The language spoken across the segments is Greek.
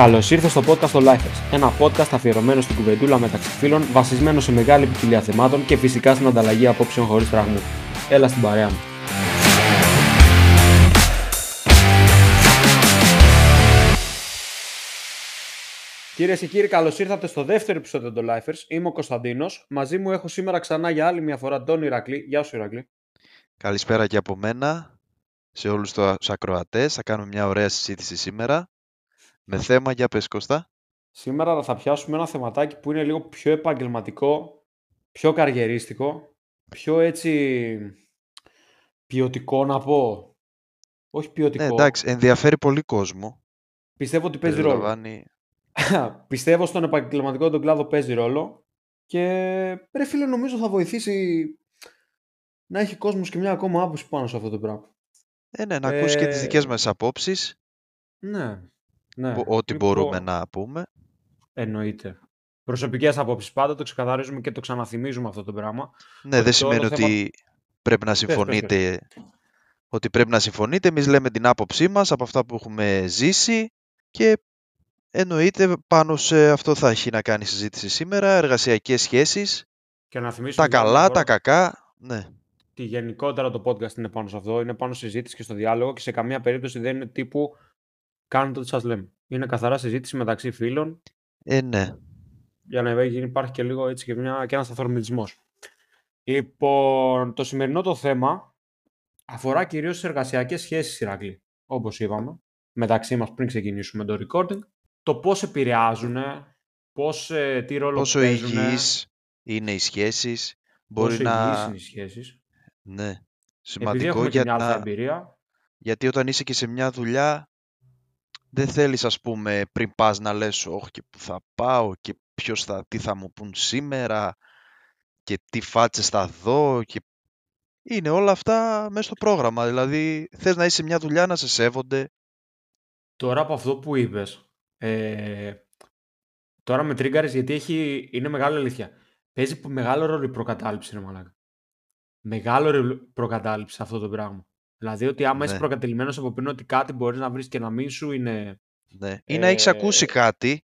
Καλώς ήρθες στο podcast των Lifers, ένα podcast αφιερωμένο στην κουβεντούλα μεταξύ φίλων, βασισμένο σε μεγάλη ποικιλία θεμάτων και φυσικά στην ανταλλαγή απόψεων χωρίς φραγμούς. Έλα στην παρέα μου. Κυρίες και κύριοι, καλώς ήρθατε στο δεύτερο επεισόδιο των Lifers. Είμαι ο Κωνσταντίνος. Μαζί μου έχω σήμερα ξανά για άλλη μια φορά τον Ηρακλή. Γεια σου, Ηρακλή. Καλησπέρα και από μένα σε όλους τους ακροατές. Θα κάνουμε μια ωραία συζήτηση σήμερα. Με θέμα, για πες Κώστα. Σήμερα θα πιάσουμε ένα θεματάκι που είναι λίγο πιο επαγγελματικό, πιο καριερίστικο, πιο έτσι ποιοτικό να πω. Όχι ποιοτικό. Ναι, εντάξει, ενδιαφέρει πολύ κόσμο. Πιστεύω ότι παίζει ρόλο. Περιλαμβάνει- Πιστεύω στον επαγγελματικό τον κλάδο παίζει ρόλο και ρε φίλε νομίζω θα βοηθήσει να έχει κόσμος και μια ακόμα άποψη πάνω σε αυτό το πράγμα. Ε, ναι, να ακούσει και τις Ε, δικές μας απόψεις, Ναι, ναι. που- ό,τι Λοιπόν, μπορούμε να πούμε. Εννοείται. Προσωπικές απόψεις πάντα, το ξεκαθαρίζουμε και το ξαναθυμίζουμε αυτό το πράγμα. Ναι, ότι δεν το όλο σημαίνει θέμα- ότι πρέπει να πες, πες. συμφωνείτε. Ότι πρέπει να συμφωνείτε. Εμείς λέμε την άποψή μας από αυτά που έχουμε ζήσει και εννοείται πάνω σε αυτό θα έχει να κάνει η συζήτηση σήμερα. Εργασιακές σχέσεις, Και να θυμίσουμε τα για άλλη καλά, μια τα φορά κακά. Ναι, ότι γενικότερα το podcast είναι πάνω σε αυτό, είναι πάνω στη συζήτηση και στο διάλογο και σε καμία περίπτωση δεν είναι τύπου κάνετε ό,τι σας λέμε. Είναι καθαρά συζήτηση μεταξύ φίλων ε, ναι. για να γίνει- υπάρχει και λίγο έτσι και, μια, και ένας αθορμητισμός. Λοιπόν, το σημερινό το θέμα αφορά κυρίως τις εργασιακές σχέσεις, Ηρακλή, όπως είπαμε, μεταξύ μας πριν ξεκινήσουμε το recording. Το πώς επηρεάζουν, πώς, ε, τι ρόλο Πόσο παίζουν, υγιείς είναι οι σχέσεις. Μπορεί πόσο να... υγιείς είναι οι σχέσεις. Ναι. Επειδή Σημαντικό έχουμε και για μια αλφα να... εμπειρία, Γιατί όταν είσαι και σε μια δουλειά, δεν θέλεις ας πούμε πριν πας να λες όχι και που θα πάω και ποιος θα, τι θα μου πούν σήμερα και τι φάτσες θα δω και είναι όλα αυτά μέσα στο πρόγραμμα. Δηλαδή θες να είσαι σε μια δουλειά να σε σέβονται. Τώρα από αυτό που είπες, ε, τώρα με τρίγκαρες γιατί έχει, είναι μεγάλη αλήθεια. Παίζει πο- μεγάλο ρόλο η προκατάληψη, ρε μαλάκα. Μεγάλο ρόλο η προκατάληψη σε αυτό το πράγμα. Δηλαδή ότι άμα είσαι Ναι, προκατελημένος από πριν ότι κάτι μπορείς να βρεις και να μην σου είναι... ναι. Ή να έχεις ακούσει Ε, κάτι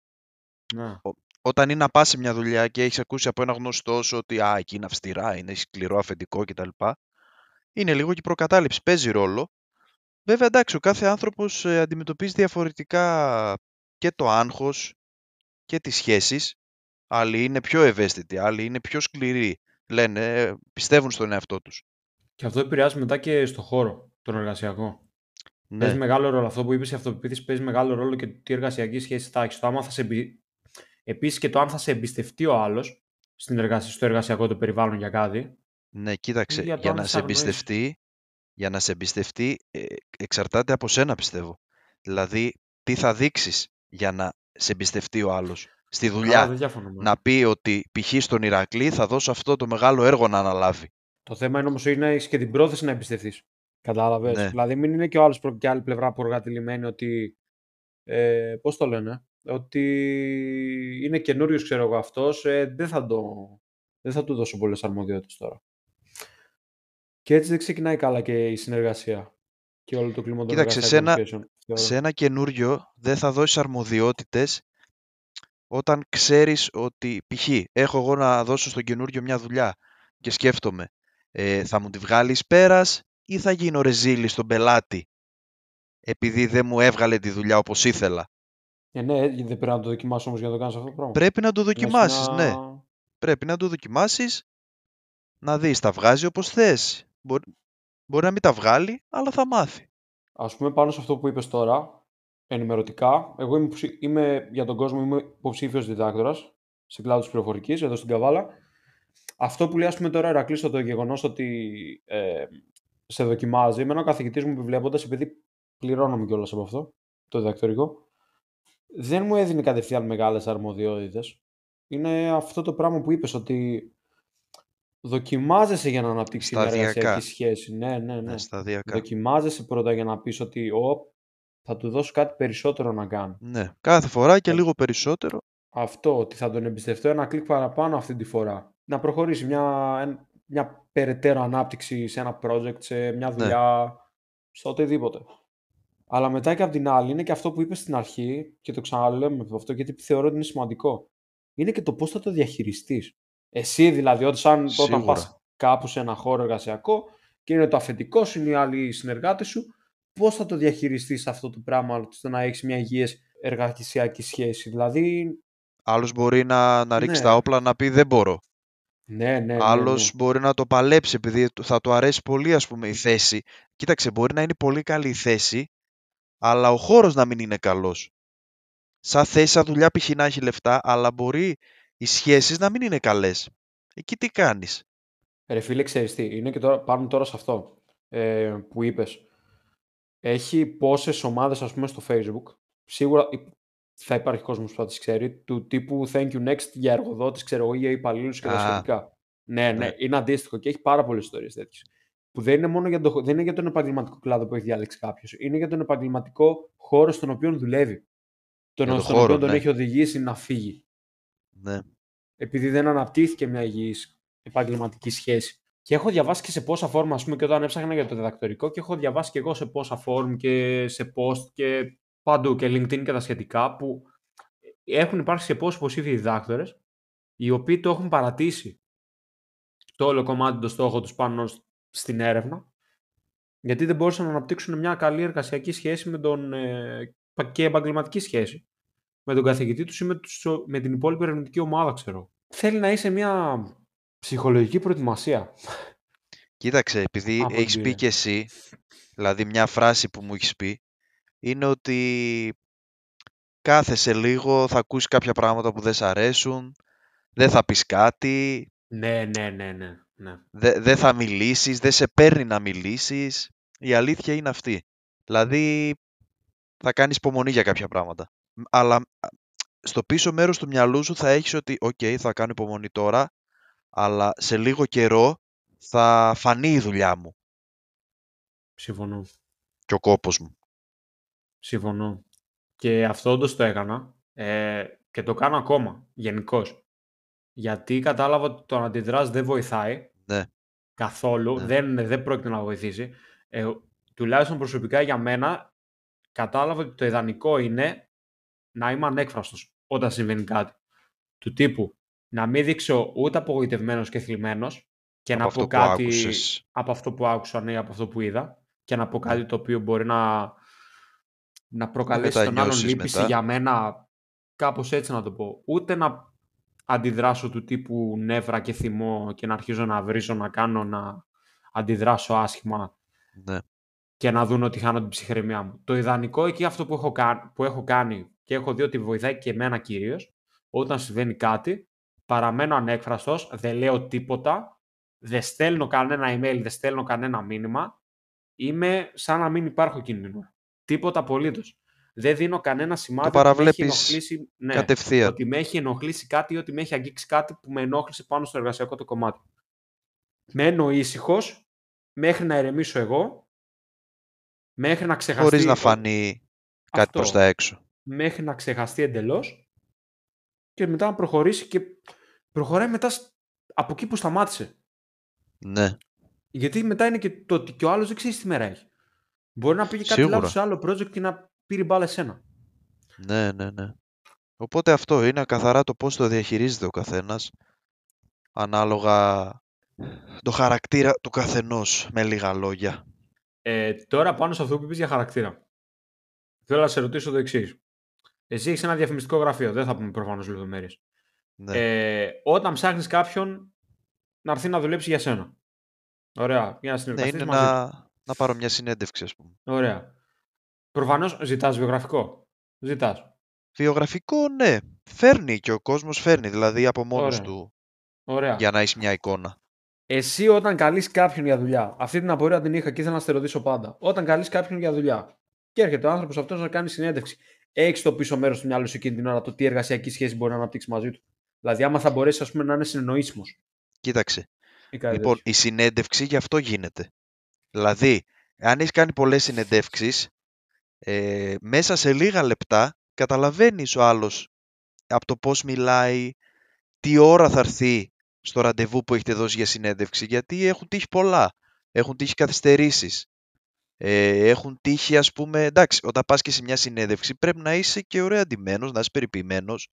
να. ο- όταν είναι να πας σε μια δουλειά και έχεις ακούσει από ένα γνωστό σου ότι α, εκεί είναι αυστηρά, είναι σκληρό αφεντικό κτλ. Είναι λίγο και η προκατάληψη, παίζει ρόλο. Βέβαια, εντάξει, ο κάθε άνθρωπος ε, αντιμετωπίζει διαφορετικά και το άγχος και τις σχέσεις. Άλλοι είναι πιο ευαίσθητοι, άλλοι είναι πιο σκληροί. Λένε, ε, πιστεύουν στον εαυτό τους. Και αυτό επηρεάζει μετά και στο χώρο, τον εργασιακό. Παίζει Ναι, μεγάλο ρόλο. Αυτό που είπες η αυτοπεποίθηση παίζει μεγάλο ρόλο και τι εργασιακή σχέση θα έχεις. Το άμα θα σε εμπι... Επίσης και το αν θα σε εμπιστευτεί ο άλλος στην εργασία, στο εργασιακό του περιβάλλον για κάτι. ναι, κοίταξε, Για το για αν να θα σε αγνοήσεις. εμπιστευτεί, για να σε εμπιστευτεί, ε, εξαρτάται από σένα πιστεύω. Δηλαδή, τι θα δείξεις για να σε εμπιστευτεί ο άλλος. Στη Καλά, δουλειά, δεν διαφωνώ. ναι. να πει ότι π.χ. στον Ηρακλή θα δώσω αυτό το μεγάλο έργο να αναλάβει. Το θέμα είναι όμως είναι έχεις και την πρόθεση να εμπιστευτείς. Κατάλαβες; Ναι, Δηλαδή μην είναι και ο άλλος προ- και άλλη πλευρά προγατηλημένη ότι, ε, πώς το λένε, ότι είναι καινούριος ξέρω εγώ αυτός, ε, δεν, θα το, δεν θα του δώσω πολλές αρμοδιότητες τώρα. Και έτσι δεν ξεκινάει καλά και η συνεργασία και όλο το κλίμα των κοίταξε, σε εργασιακών ένα, σχέσεων. σε θεωρώ. ένα καινούριο δεν θα δώσεις αρμοδιότητες όταν ξέρεις ότι π.χ. έχω εγώ να δώσω στον καινούριο μια δουλειά και σκέφτομαι ε, θα μου τη βγάλεις πέρας ή θα γίνω ρεζίλη στον πελάτη επειδή δεν μου έβγαλε τη δουλειά όπως ήθελα; Ε, ναι, ε, δεν πρέπει να το δοκιμάσω όμως για να το κάνεις αυτό το πράγμα. Πρέπει να το Μέσα δοκιμάσεις, ναι. να... Πρέπει να το δοκιμάσεις, να δεις τα βγάζει όπως θες. Μπορεί, μπορεί να μην τα βγάλει, αλλά θα μάθει. Ας πούμε πάνω σε αυτό που είπες τώρα, ενημερωτικά, εγώ είμαι, υποψη- είμαι για τον κόσμο είμαι υποψήφιος διδάκτορας σε κλάδο της πληροφορικής, εδώ στην Καβάλα. Αυτό που λέει ας πούμε τώρα Ερακλής το γεγονός ότι ε, σε δοκιμάζει, εμένα ο καθηγητής μου επιβλέποντας, επειδή πληρώνομαι κιόλας από αυτό, το διδακτορικό, δεν μου έδινε κατευθείαν μεγάλες αρμοδιότητες. Είναι αυτό το πράγμα που είπες, ότι δοκιμάζεσαι για να αναπτύξεις μια εργασιακή Σταδιακά. σχέση. Ναι, ναι, Ναι, ναι. σταδιακά. Δοκιμάζεσαι πρώτα για να πεις ότι «Ω, θα του δώσω κάτι περισσότερο να κάνει. Ναι, κάθε φορά και Θα- λίγο περισσότερο. Αυτό, ότι θα τον εμπιστευτώ ένα κλικ παραπάνω αυτή τη φορά. Να προχωρήσει μια, εν- μια περαιτέρω ανάπτυξη σε ένα project, σε μια Ναι. δουλειά, σε οτιδήποτε. Αλλά μετά και από την άλλη είναι και αυτό που είπες στην αρχή και το ξαναλέμε αυτό γιατί θεωρώ ότι είναι σημαντικό. Είναι και το πώς θα το διαχειριστείς. Εσύ δηλαδή, όταν, όταν πας κάπου σε ένα χώρο εργασιακό και είναι το αφεντικό σου, είναι οι άλλοι συνεργάτες σου, πώς θα το διαχειριστείς αυτό το πράγμα ώστε να έχεις μια υγιές εργασιακή σχέση. Δηλαδή. Άλλος μπορεί να, να ρίξει ναι. τα όπλα να πει δεν μπορώ. Ναι, ναι, ναι, Άλλος ναι. μπορεί να το παλέψει επειδή θα του αρέσει πολύ ας πούμε η θέση. Κοίταξε, μπορεί να είναι πολύ καλή η θέση, αλλά ο χώρος να μην είναι καλός. Σαν θέση, σαν δουλειά π.χ. να έχει λεφτά, αλλά μπορεί οι σχέσεις να μην είναι καλές. Εκεί τι κάνεις; Ρε φίλε, ξέρεις τι, είναι και τώρα, πάμε τώρα σε αυτό ε, που είπες. Έχει πόσες ομάδες, ας πούμε, στο Facebook, σίγουρα θα υπάρχει κόσμος που θα τις ξέρει, του τύπου thank you next για εργοδότης, ξέρω εγώ, για υπαλλήλους και τα σχετικά. Ναι, ναι, ναι, είναι αντίστοιχο και έχει πάρα πολλές ιστορίες τέτοιες. Που δεν είναι μόνο για, το, δεν είναι για τον επαγγελματικό κλάδο που έχει διάλεξει κάποιος. Είναι για τον επαγγελματικό χώρο στον οποίο δουλεύει. Τον, στον οποίο τον ναι. έχει οδηγήσει να φύγει. Ναι. Επειδή δεν αναπτύχθηκε μια υγιής επαγγελματική σχέση. Και έχω διαβάσει και σε πόσα φόρμα, ας πούμε, και όταν έψαχνα για το διδακτορικό, και έχω διαβάσει και εγώ σε πόσα φόρμ και σε post και παντού και LinkedIn και τα σχετικά, που έχουν υπάρξει σε πόσοι υποψήφιοι διδάκτορες, οι οποίοι το έχουν παρατήσει το όλο κομμάτι το στόχο τους πάνω στην έρευνα, γιατί δεν μπορούσαν να αναπτύξουν μια καλή εργασιακή σχέση με τον, ε, και επαγγελματική σχέση με τον καθηγητή τους ή με, με την υπόλοιπη ερευνητική ομάδα, ξέρω. Θέλει να είσαι μια ψυχολογική προετοιμασία. Κοίταξε, επειδή έχεις πει και εσύ, δηλαδή μια φράση που μου έχεις πει, είναι ότι κάθεσαι λίγο, θα ακούσεις κάποια πράγματα που δεν σ' αρέσουν, δεν θα πεις κάτι. Ναι, ναι, ναι, ναι. ναι. Δεν θα μιλήσεις, δεν σε παίρνει να μιλήσεις. Η αλήθεια είναι αυτή. Δηλαδή, θα κάνεις υπομονή για κάποια πράγματα. Αλλά στο πίσω μέρος του μυαλού σου θα έχεις ότι «ΟΚ, θα κάνω υπομονή τώρα, αλλά σε λίγο καιρό θα φανεί η δουλειά μου». Συμφωνώ. Και ο κόπος μου. Συμφωνώ. Και αυτό όντως το έκανα ε, και το κάνω ακόμα, γενικώς. Γιατί κατάλαβα ότι το να αντιδράς δεν βοηθάει ναι. καθόλου, ναι. Δεν, δεν πρόκειται να βοηθήσει. Ε, τουλάχιστον προσωπικά για μένα, κατάλαβα ότι το ιδανικό είναι να είμαι ανέκφραστος όταν συμβαίνει κάτι. Του τύπου να μην δείξω ούτε απογοητευμένος και θλιμμένος και από να πω κάτι από αυτό που άκουσα ή ναι, από αυτό που είδα και να πω ναι. κάτι το οποίο μπορεί να, να προκαλέσει τον άλλον λύπηση για μένα, κάπως έτσι να το πω. Ούτε να αντιδράσω του τύπου νεύρα και θυμό και να αρχίζω να βρίζω, να κάνω, να αντιδράσω άσχημα ναι. και να δουν ότι χάνω την ψυχραιμία μου. Το ιδανικό εκεί αυτό που έχω, που έχω κάνει και έχω δει ότι βοηθάει και εμένα κυρίως, όταν συμβαίνει κάτι, παραμένω ανέκφραστος, δεν λέω τίποτα, δεν στέλνω κανένα email, δεν στέλνω κανένα μήνυμα, είμαι σαν να μην υπάρχω εκείνη Τίποτα απολύτως. Δεν δίνω κανένα σημάδι το ότι με έχει ενοχλήσει, ναι, κατευθείαν. ότι με έχει ενοχλήσει κάτι ή ότι με έχει αγγίξει κάτι που με ενόχλησε πάνω στο εργασιακό το κομμάτι. Μένω ήσυχος μέχρι να ερεμήσω εγώ, μέχρι να ξεχαστεί... Χωρίς να φανεί κάτι προς τα έξω. Μέχρι να ξεχαστεί εντελώς και μετά να προχωρήσει και προχωράει μετά από εκεί που σταμάτησε. Ναι. Γιατί μετά είναι και το ότι και ο άλλος δεν ξέρει τι μέρα έχει. Μπορεί να πήγε κάτι λάθος σε άλλο project και να πήρε μπάλα εσένα. Ναι, ναι, ναι. Οπότε αυτό είναι καθαρά το πώς το διαχειρίζεται ο καθένας ανάλογα το χαρακτήρα του καθενός με λίγα λόγια. Ε, τώρα πάνω σε αυτό που είπες για χαρακτήρα. Θέλω να σε ρωτήσω το εξής. Εσύ έχεις ένα διαφημιστικό γραφείο, δεν θα πούμε προφανώς λεπτομέρειες. Ναι. Ε, όταν ψάχνεις κάποιον να έρθει να δουλέψει για σένα. Ωραία. Για να συνεργαστείς ναι, είναι να, να πάρω μια συνέντευξη, ας πούμε. Ωραία. Προφανώς ζητάς βιογραφικό. Ζητάς. Βιογραφικό, ναι. Φέρνει και ο κόσμος φέρνει, δηλαδή από μόνος του. Ωραία. Για να έχεις μια εικόνα. Εσύ όταν καλείς κάποιον για δουλειά, αυτή την απορία την είχα και ήθελα να σε ρωτήσω πάντα. Όταν καλείς κάποιον για δουλειά και έρχεται ο άνθρωπος αυτός να κάνει συνέντευξη, έχεις το πίσω μέρος του μυαλού σου εκείνη την ώρα το τι εργασιακή σχέση μπορεί να αναπτύξεις μαζί του; Δηλαδή, άμα θα μπορέσεις πούμε, να είναι συνεννοήσιμος. Κοίταξε. Λοιπόν, η συνέντευξη γι' αυτό γίνεται. Δηλαδή, αν έχεις κάνει πολλές συνεντεύξεις, ε, μέσα σε λίγα λεπτά καταλαβαίνεις ο άλλος από το πώς μιλάει, τι ώρα θα έρθει στο ραντεβού που έχετε δώσει για συνέντευξη, γιατί έχουν τύχει πολλά. Έχουν τύχει καθυστερήσεις. Ε, έχουν τύχει, ας πούμε, εντάξει, όταν πας και σε μια συνέντευξη πρέπει να είσαι και ωραία αντιμένος, να είσαι περιποιημένος.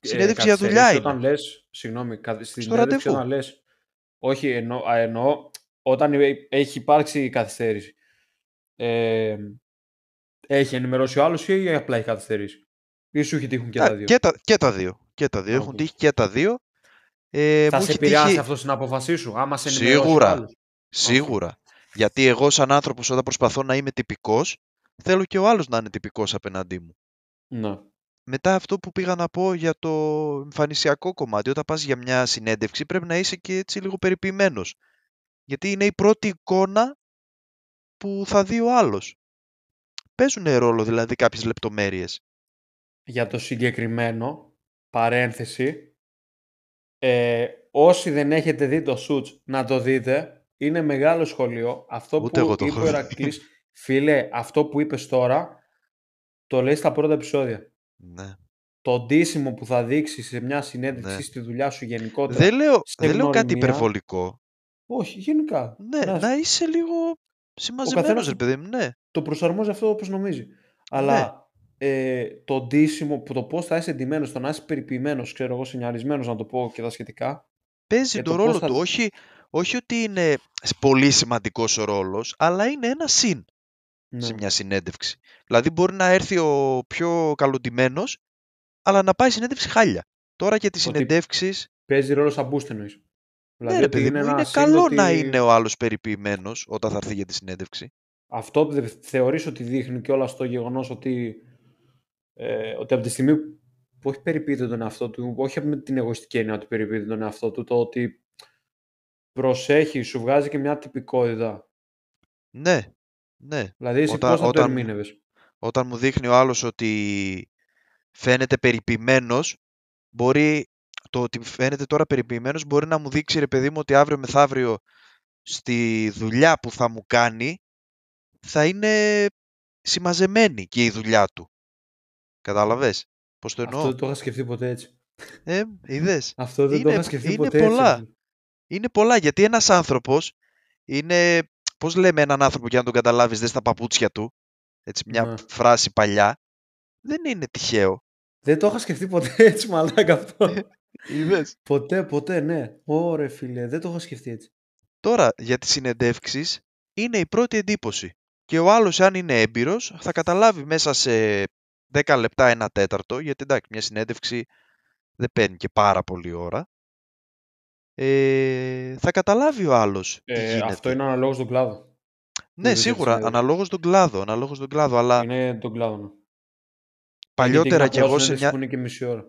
Συνέντευξη για δουλειά καθυστερήσεις είναι. Όταν λες, συγγνώμη, καθ- στη Στο συνέντευξη ραντεβού. όταν λες, όχι εννοώ, α, εννοώ όταν ε- έχει υπάρξει καθυστέρηση. Ε, έχει ενημερώσει ο άλλος ή απλά έχει καθυστερήσει. Ή σου έχει τύχουν και Α, τα δύο; και, τα, και τα δύο. Και τα δύο. Έχουν Οκ. τύχει και τα δύο. Ε, Θα μου σε έχει επηρεάσει τύχει αυτό στην απόφασή σου, άμα σε ενημερώσει ο σίγουρα. άλλος; Σίγουρα. Γιατί εγώ σαν άνθρωπος όταν προσπαθώ να είμαι τυπικός, θέλω και ο άλλος να είναι τυπικός απέναντί μου. Ναι. Μετά αυτό που πήγα να πω για το εμφανισιακό κομμάτι, όταν πας για μια συνέντευξη πρέπει να είσαι και έτσι λίγο περιποιημένος. Γιατί είναι η πρώτη εικόνα που θα δει ο άλλος. Παίζουν ρόλο δηλαδή κάποιες λεπτομέρειες. Για το συγκεκριμένο, παρένθεση, ε, όσοι δεν έχετε δει το Suits, να το δείτε. Είναι μεγάλο σχολείο. Αυτό Ούτε που εγώ το είπε έχω ο δει. Ηρακλής, φίλε, αυτό που είπες τώρα, το λέει στα πρώτα επεισόδια. Ναι. Το ντύσιμο που θα δείξει σε μια συνέντευξη Ναι. στη δουλειά σου γενικότερα. Δεν λέω, σε δεν λέω κάτι γνωριμία. υπερβολικό. Όχι, γενικά. Ναι, Να- να είσαι λίγο συμμαζεμένος, καθένας ρε παιδί μου, ναι. το προσαρμόζει αυτό όπως νομίζει. Αλλά ε, το ντύσιμο, που το πώς θα είσαι ντυμένος, το να είσαι περιποιημένος, ξέρω εγώ, σινιαρισμένος, να το πω και τα σχετικά. Παίζει Για τον το πώς ρόλο θα- του. Όχι, όχι ότι είναι πολύ σημαντικός ο ρόλος, αλλά είναι ένα συν Ναι. σε μια συνέντευξη. Δηλαδή μπορεί να έρθει ο πιο καλοντημένος, αλλά να πάει συνέντευξη χάλια. Τώρα για τις Ότι συνεντεύξεις, Παίζει ρόλο σαν boost εννοείς. Ναι ρε ότι παιδί μου, ένα είναι συν καλό ότι να είναι ο άλλος περιποιημένος όταν θα έρθει για τη συνέντευξη. Αυτό που δε- θεωρείς ότι δείχνει και όλα στο γεγονός ότι, ε, ότι από τη στιγμή που όχι περιποιείται τον εαυτό του, όχι με την εγωιστική έννοια ότι περιποιείται τον εαυτό του, το ότι προσέχει, σου βγάζει και μια τυπικότητα. Ναι, ναι. Δηλαδή εσύ Όταν- πώς θα το όταν- ερμήνευες; Όταν μου δείχνει ο άλλος ότι φαίνεται περιποιημένος, μπορεί το ότι φαίνεται τώρα περιποιημένος μπορεί να μου δείξει ρε παιδί μου ότι αύριο μεθαύριο στη δουλειά που θα μου κάνει θα είναι συμμαζεμένη και η δουλειά του. Κατάλαβες πώς το εννοώ; Αυτό δεν το είχα σκεφτεί ποτέ έτσι. Ε, είδες. Αυτό δεν το Είναι- είχα σκεφτεί είναι ποτέ πολλά. έτσι. Είναι πολλά γιατί ένας άνθρωπος είναι, πώς λέμε έναν άνθρωπο για να τον καταλάβεις, δες τα παπούτσια του, έτσι μια Ναι. φράση παλιά, δεν είναι τυχαίο. Δεν το είχα σκεφτεί ποτέ έτσι μαλάκα αυτό. Είδες; ποτέ, ποτέ, ναι. Ωρε φίλε, δεν το είχα σκεφτεί έτσι. Τώρα, για τις συνεντεύξεις, είναι η πρώτη εντύπωση. Και ο άλλος, αν είναι έμπειρος, θα καταλάβει μέσα σε 10 λεπτά, ένα τέταρτο, γιατί εντάξει, μια συνέντευξη δεν παίρνει και πάρα πολύ ώρα. Ε, θα καταλάβει ο άλλος τι Ε, γίνεται. αυτό είναι αναλόγως στον κλάδο. Ναι, δείτε τη σίγουρα, συνέντευξη. αναλόγως τον κλάδο, αναλόγως τον κλάδο, αλλά Είναι τον κλάδο. ναι. παλιότερα Γιατί κι εγώ σε συνέντευξη μια... που είναι και μισή ώρα.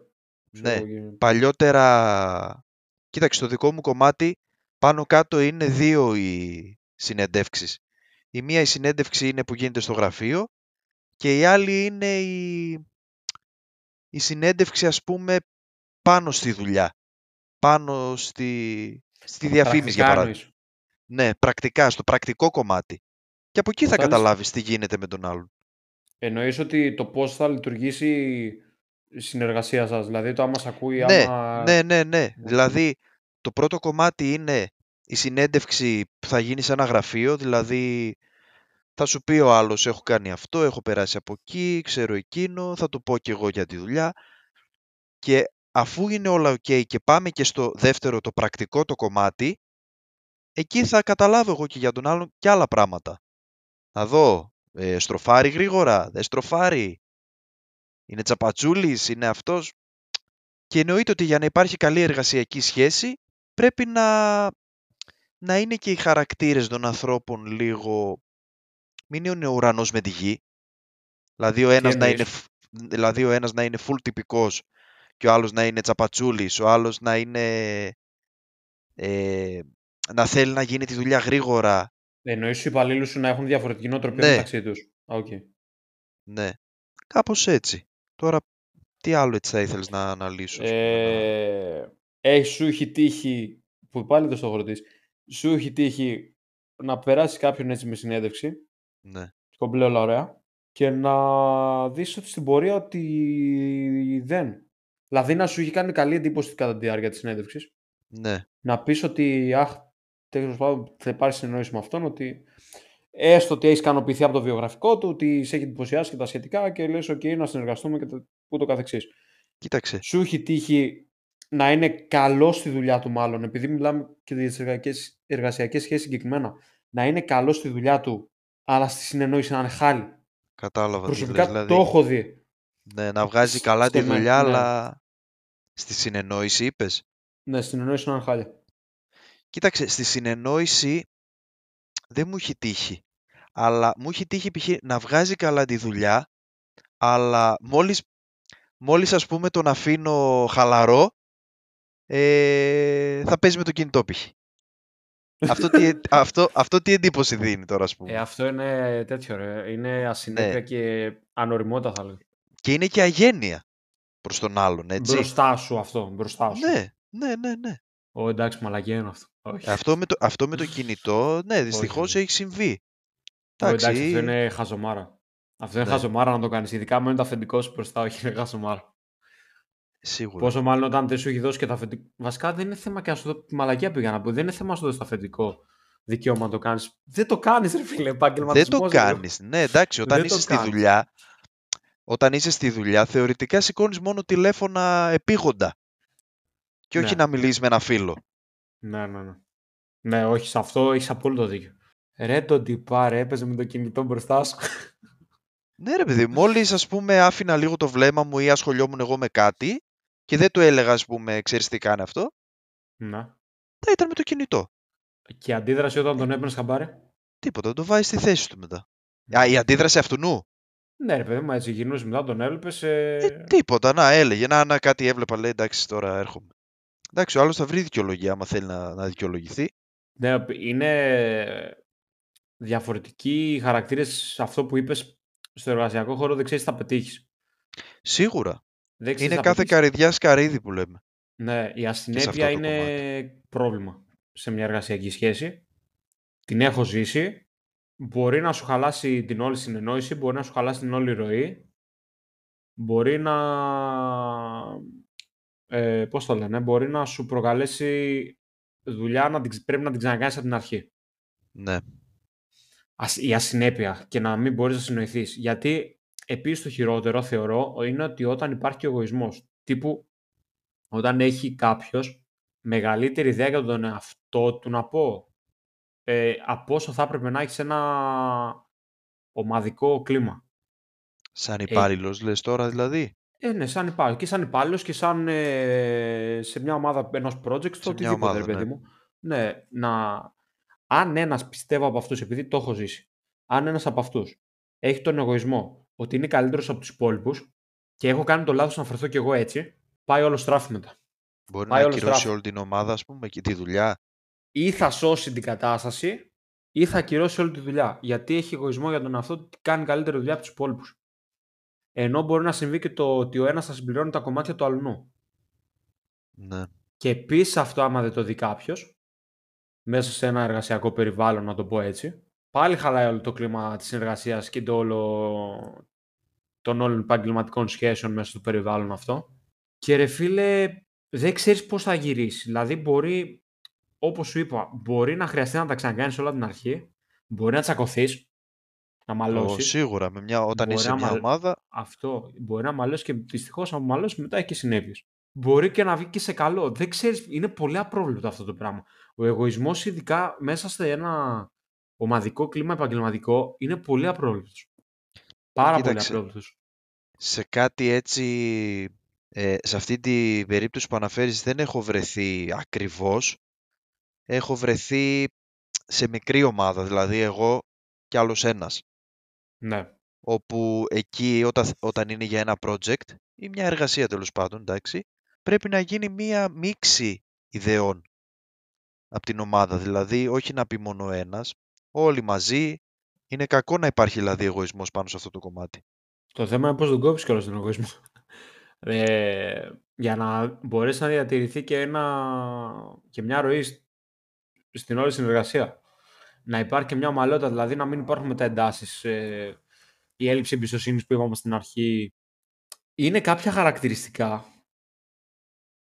Ξέρω Ναι, εγώ, γίνεται. παλιότερα... Κοίταξε, στο δικό μου κομμάτι, πάνω κάτω είναι δύο οι συνεντεύξεις. Η μία η συνέντευξη είναι που γίνεται στο γραφείο και η άλλη είναι η, η συνέντευξη, ας πούμε, πάνω στη δουλειά. Πάνω στη, στη διαφήμιση, για Πρακτικά παράδειγμα. εννοείς. Ναι, πρακτικά, στο πρακτικό κομμάτι. Και από εκεί θα Όταν είσαι- καταλάβεις τι γίνεται με τον άλλον. Εννοείς ότι το πώς θα λειτουργήσει η συνεργασία σας. Δηλαδή το άμα σε ακούει, Ναι, άμα... ναι, ναι, ναι. Οκ. Δηλαδή, το πρώτο κομμάτι είναι η συνέντευξη που θα γίνει σε ένα γραφείο, δηλαδή θα σου πει ο άλλος έχω κάνει αυτό, έχω περάσει από εκεί, ξέρω εκείνο, θα του πω και εγώ για τη δουλειά και αφού είναι όλα ok και πάμε και στο δεύτερο το πρακτικό το κομμάτι, εκεί θα καταλάβω εγώ και για τον άλλον και άλλα πράγματα. Να δω, ε, στροφάρει γρήγορα, δεν στροφάρει, είναι τσαπατσούλης, είναι αυτός. Και εννοείται ότι για να υπάρχει καλή εργασιακή σχέση πρέπει να, να είναι και οι χαρακτήρες των ανθρώπων λίγο... Μην είναι ο ουρανός με τη γη. Δηλαδή ο ένας, να είναι, εννοείς; φ- δηλαδή ο ένας να είναι full τυπικός και ο άλλος να είναι τσαπατσούλης, ο άλλος να είναι... Ε, να θέλει να γίνει τη δουλειά γρήγορα. Εννοείς τους υπαλλήλους σου να έχουν διαφορετική νοοτροπία Ναι. μεταξύ τους. Α, οκ. Ναι, κάπως έτσι. Τώρα, τι άλλο έτσι θα ήθελες να αναλύσω, ας πούμε, να- Ε, έχει, σου έχει τύχει, που πάλι δεν στο έχω ρωτήσει, σου έχει τύχει να περάσεις κάποιον έτσι με συνέντευξη, Ναι. κομπλέ όλα ωραία, και να δεις ότι στην πορεία ότι δεν. Δηλαδή να σου έχει κάνει καλή εντύπωση κατά τη διάρκεια της συνέντευξης. Ναι. Να πεις ότι, αχ, τέλος πάντων θα υπάρχει συνεννόηση με αυτόν, ότι έστω ότι έχει ικανοποιηθεί από το βιογραφικό του, ότι σε έχει εντυπωσιάσει και τα σχετικά και λες, OK, να συνεργαστούμε και το, ούτω καθεξής. Κοίταξε. Σου έχει τύχει να είναι καλός στη δουλειά του, μάλλον, επειδή μιλάμε και για τις εργασιακές σχέσεις συγκεκριμένα, να είναι καλός στη δουλειά του, αλλά στη συνεννόηση να είναι χάλι. Κατάλαβα. Προσωπικά δηλαδή. το έχω δει. Ναι, να βγάζει καλά τη στο- δουλειά, ναι. αλλά στη συνεννόηση είπες. Ναι, στη συνεννόηση να είναι χάλια. Κοίταξε, στη συνεννόηση δεν μου έχει τύχει. Αλλά μου έχει τύχει π.χ. να βγάζει καλά τη δουλειά, αλλά μόλις, μόλις ας πούμε τον αφήνω χαλαρό, ε, θα παίζει με το κινητό π.χ. αυτό, τι, αυτό, αυτό τι εντύπωση δίνει τώρα ας πούμε; Ε, αυτό είναι τέτοιο, ρε. Είναι ασυνέπεια Ναι. και ανοριμότητα, θα λέγω. Και είναι και αγένεια προς τον άλλον, έτσι. Μπροστά σου αυτό, μπροστά σου. Ναι, ναι, ναι, ναι. Ω, εντάξει, μαλακία είναι αυτό. Όχι. Αυτό με το, αυτό με το κινητό, ναι, δυστυχώς όχι. έχει συμβεί. Ω, εντάξει, Εντάξει, αυτό είναι χαζομάρα. Αυτό είναι Ναι. χαζομάρα να το κάνεις. Ειδικά με το αφεντικό σου μπροστά, όχι είναι χαζομάρα. σίγουρα. Πόσο μάλλον όταν δεν σου έχει δώσει και το αφεντικό. Βασικά δεν είναι θέμα και να σου δώσει. τη Μαλακία πήγα να πω. Δεν είναι θέμα να σου δώσει το αφεντικό δικαίωμα να το κάνεις. Δεν το κάνεις, ρε φίλε. Δεν Επαγγελματισμό. το κάνεις. Ναι, εντάξει, όταν Δεν το είσαι στη κάνεις. δουλειά, όταν είσαι στη δουλειά, θεωρητικά σηκώνεις μόνο τηλέφωνα επίγοντα. Και όχι Ναι. να μιλήσεις με ένα φίλο. Ναι, ναι, ναι. Ναι, όχι, σε αυτό έχεις απόλυτο δίκιο. Ρε τον τυπά, ρε, έπαιζε με το κινητό μπροστά σου. Ναι, ρε παιδί, μόλις ας πούμε άφηνα λίγο το βλέμμα μου ή ασχολιόμουν εγώ με κάτι και δεν του έλεγα, ας πούμε, ξέρεις τι κάνει αυτό, ναι. θα ήταν με το κινητό. Και η αντίδραση όταν τον έπαιρνες χαμπάρι. Τίποτα, το βάζεις στη θέση του μετά. Α, η αντίδραση αυτού νου; Ναι, ρε παιδί μου, έτσι γυρνούσε μετά, τον έβλεπε. Ε... Ε, τίποτα, να έλεγε, να, να κάτι έβλεπα, λέει εντάξει τώρα έρχομαι. Εντάξει, ο άλλος θα βρει δικαιολογία άμα θέλει να, να δικαιολογηθεί. Ναι, είναι διαφορετικοί οι χαρακτήρες σε αυτό που είπες στο εργασιακό χώρο. Δεν ξέρεις τι θα πετύχεις. Σίγουρα. Δεν ξέρεις Είναι τι θα κάθε πετύχεις. καρυδιά σκαρίδι που λέμε. Ναι, η αυτό ασυνέπεια το είναι πρόβλημα σε μια εργασιακή σχέση. Την έχω ζήσει. Μπορεί να σου χαλάσει την όλη συνεννόηση, μπορεί να σου χαλάσει την όλη ροή. Μπορεί να... Ε, πώς το λένε, μπορεί να σου προκαλέσει δουλειά να την, ξε- πρέπει να την ξανακάνεις από την αρχή. Ναι. Ασ- η ασυνέπεια και να μην μπορείς να συνοηθείς. Γιατί επίσης το χειρότερο θεωρώ είναι ότι όταν υπάρχει και ο εγωισμός, τύπου όταν έχει κάποιος μεγαλύτερη ιδέα για τον εαυτό του να πω ε, από όσο θα έπρεπε να έχεις ένα ομαδικό κλίμα. Σαν υπάλληλος, λες τώρα δηλαδή. Ε, ναι, σαν υπάλληλο. Και σαν υπάλληλος και σαν ε, σε μια ομάδα ενός project, Σε το μια οτιδήποτε, ομάδα, ρε παιδί ναι. μου. Ναι, να... αν ένας πιστεύω από αυτούς, επειδή το έχω ζήσει, αν ένας από αυτούς έχει τον εγωισμό ότι είναι καλύτερος από τους υπόλοιπους και έχω κάνει το λάθος να φερθώ κι εγώ έτσι, πάει όλο στράφη μετά. Μπορεί Πάει να όλο ακυρώσει στράφη. όλη την ομάδα, ας πούμε, και τη δουλειά. Ή θα σώσει την κατάσταση ή θα ακυρώσει όλη τη δουλειά. Γιατί έχει εγωισμό για τον εαυτό του ότι κάνει καλύτερη δουλειά από τους υπόλοιπους. Ενώ μπορεί να συμβεί και το ότι ο ένας θα συμπληρώνει τα κομμάτια του αλλού. Ναι. Και επίσης αυτό, άμα δεν το δει κάποιος, μέσα σε ένα εργασιακό περιβάλλον, να το πω έτσι, πάλι χαλάει όλο το κλίμα της συνεργασίας και το όλο των όλων επαγγελματικών σχέσεων μέσα στο περιβάλλον αυτό. Και ρε φίλε, δεν ξέρεις πώς θα γυρίσεις. Δηλαδή, μπορεί, όπως σου είπα, μπορεί να χρειαστεί να τα ξανακάνεις όλα την αρχή, μπορεί να τσακωθείς, να Ω, μαλώσει. σίγουρα, με μια, όταν Μπορεί είσαι να μια μαλ- ομάδα, Αυτό μπορεί να μαλώσεις και δυστυχώς να μαλώσεις μετά έχει και συνέπειε. Μπορεί και να βγει και σε καλό. Δεν ξέρεις, είναι πολύ απρόβλεπτο αυτό το πράγμα. Ο εγωισμός, ειδικά μέσα σε ένα ομαδικό κλίμα επαγγελματικό, είναι πολύ απρόβλεπτος. Πάρα Κοίταξε. πολύ απρόβλεπτος. σε κάτι έτσι, ε, σε αυτή την περίπτωση που αναφέρεις δεν έχω βρεθεί ακριβώς. Έχω βρεθεί σε μικρή ομάδα, δηλαδή εγώ και άλλος ένας. Ναι. όπου εκεί όταν, όταν είναι για ένα project ή μια εργασία τέλος πάντων, εντάξει, πρέπει να γίνει μία μίξη ιδεών από την ομάδα. Δηλαδή, όχι να πει μόνο ο ένας, όλοι μαζί. Είναι κακό να υπάρχει δηλαδή εγωισμός πάνω σε αυτό το κομμάτι. Το θέμα είναι πώς τον κόβεις κιόλας τον εγωισμό. Ε, για να μπορέσει να διατηρηθεί και, ένα, και μια ροή σ- στην όλη συνεργασία. Να υπάρχει και μια ομαλότητα, δηλαδή να μην υπάρχουν μετά εντάσεις. Ε, η έλλειψη εμπιστοσύνης που είπαμε στην αρχή. Είναι κάποια χαρακτηριστικά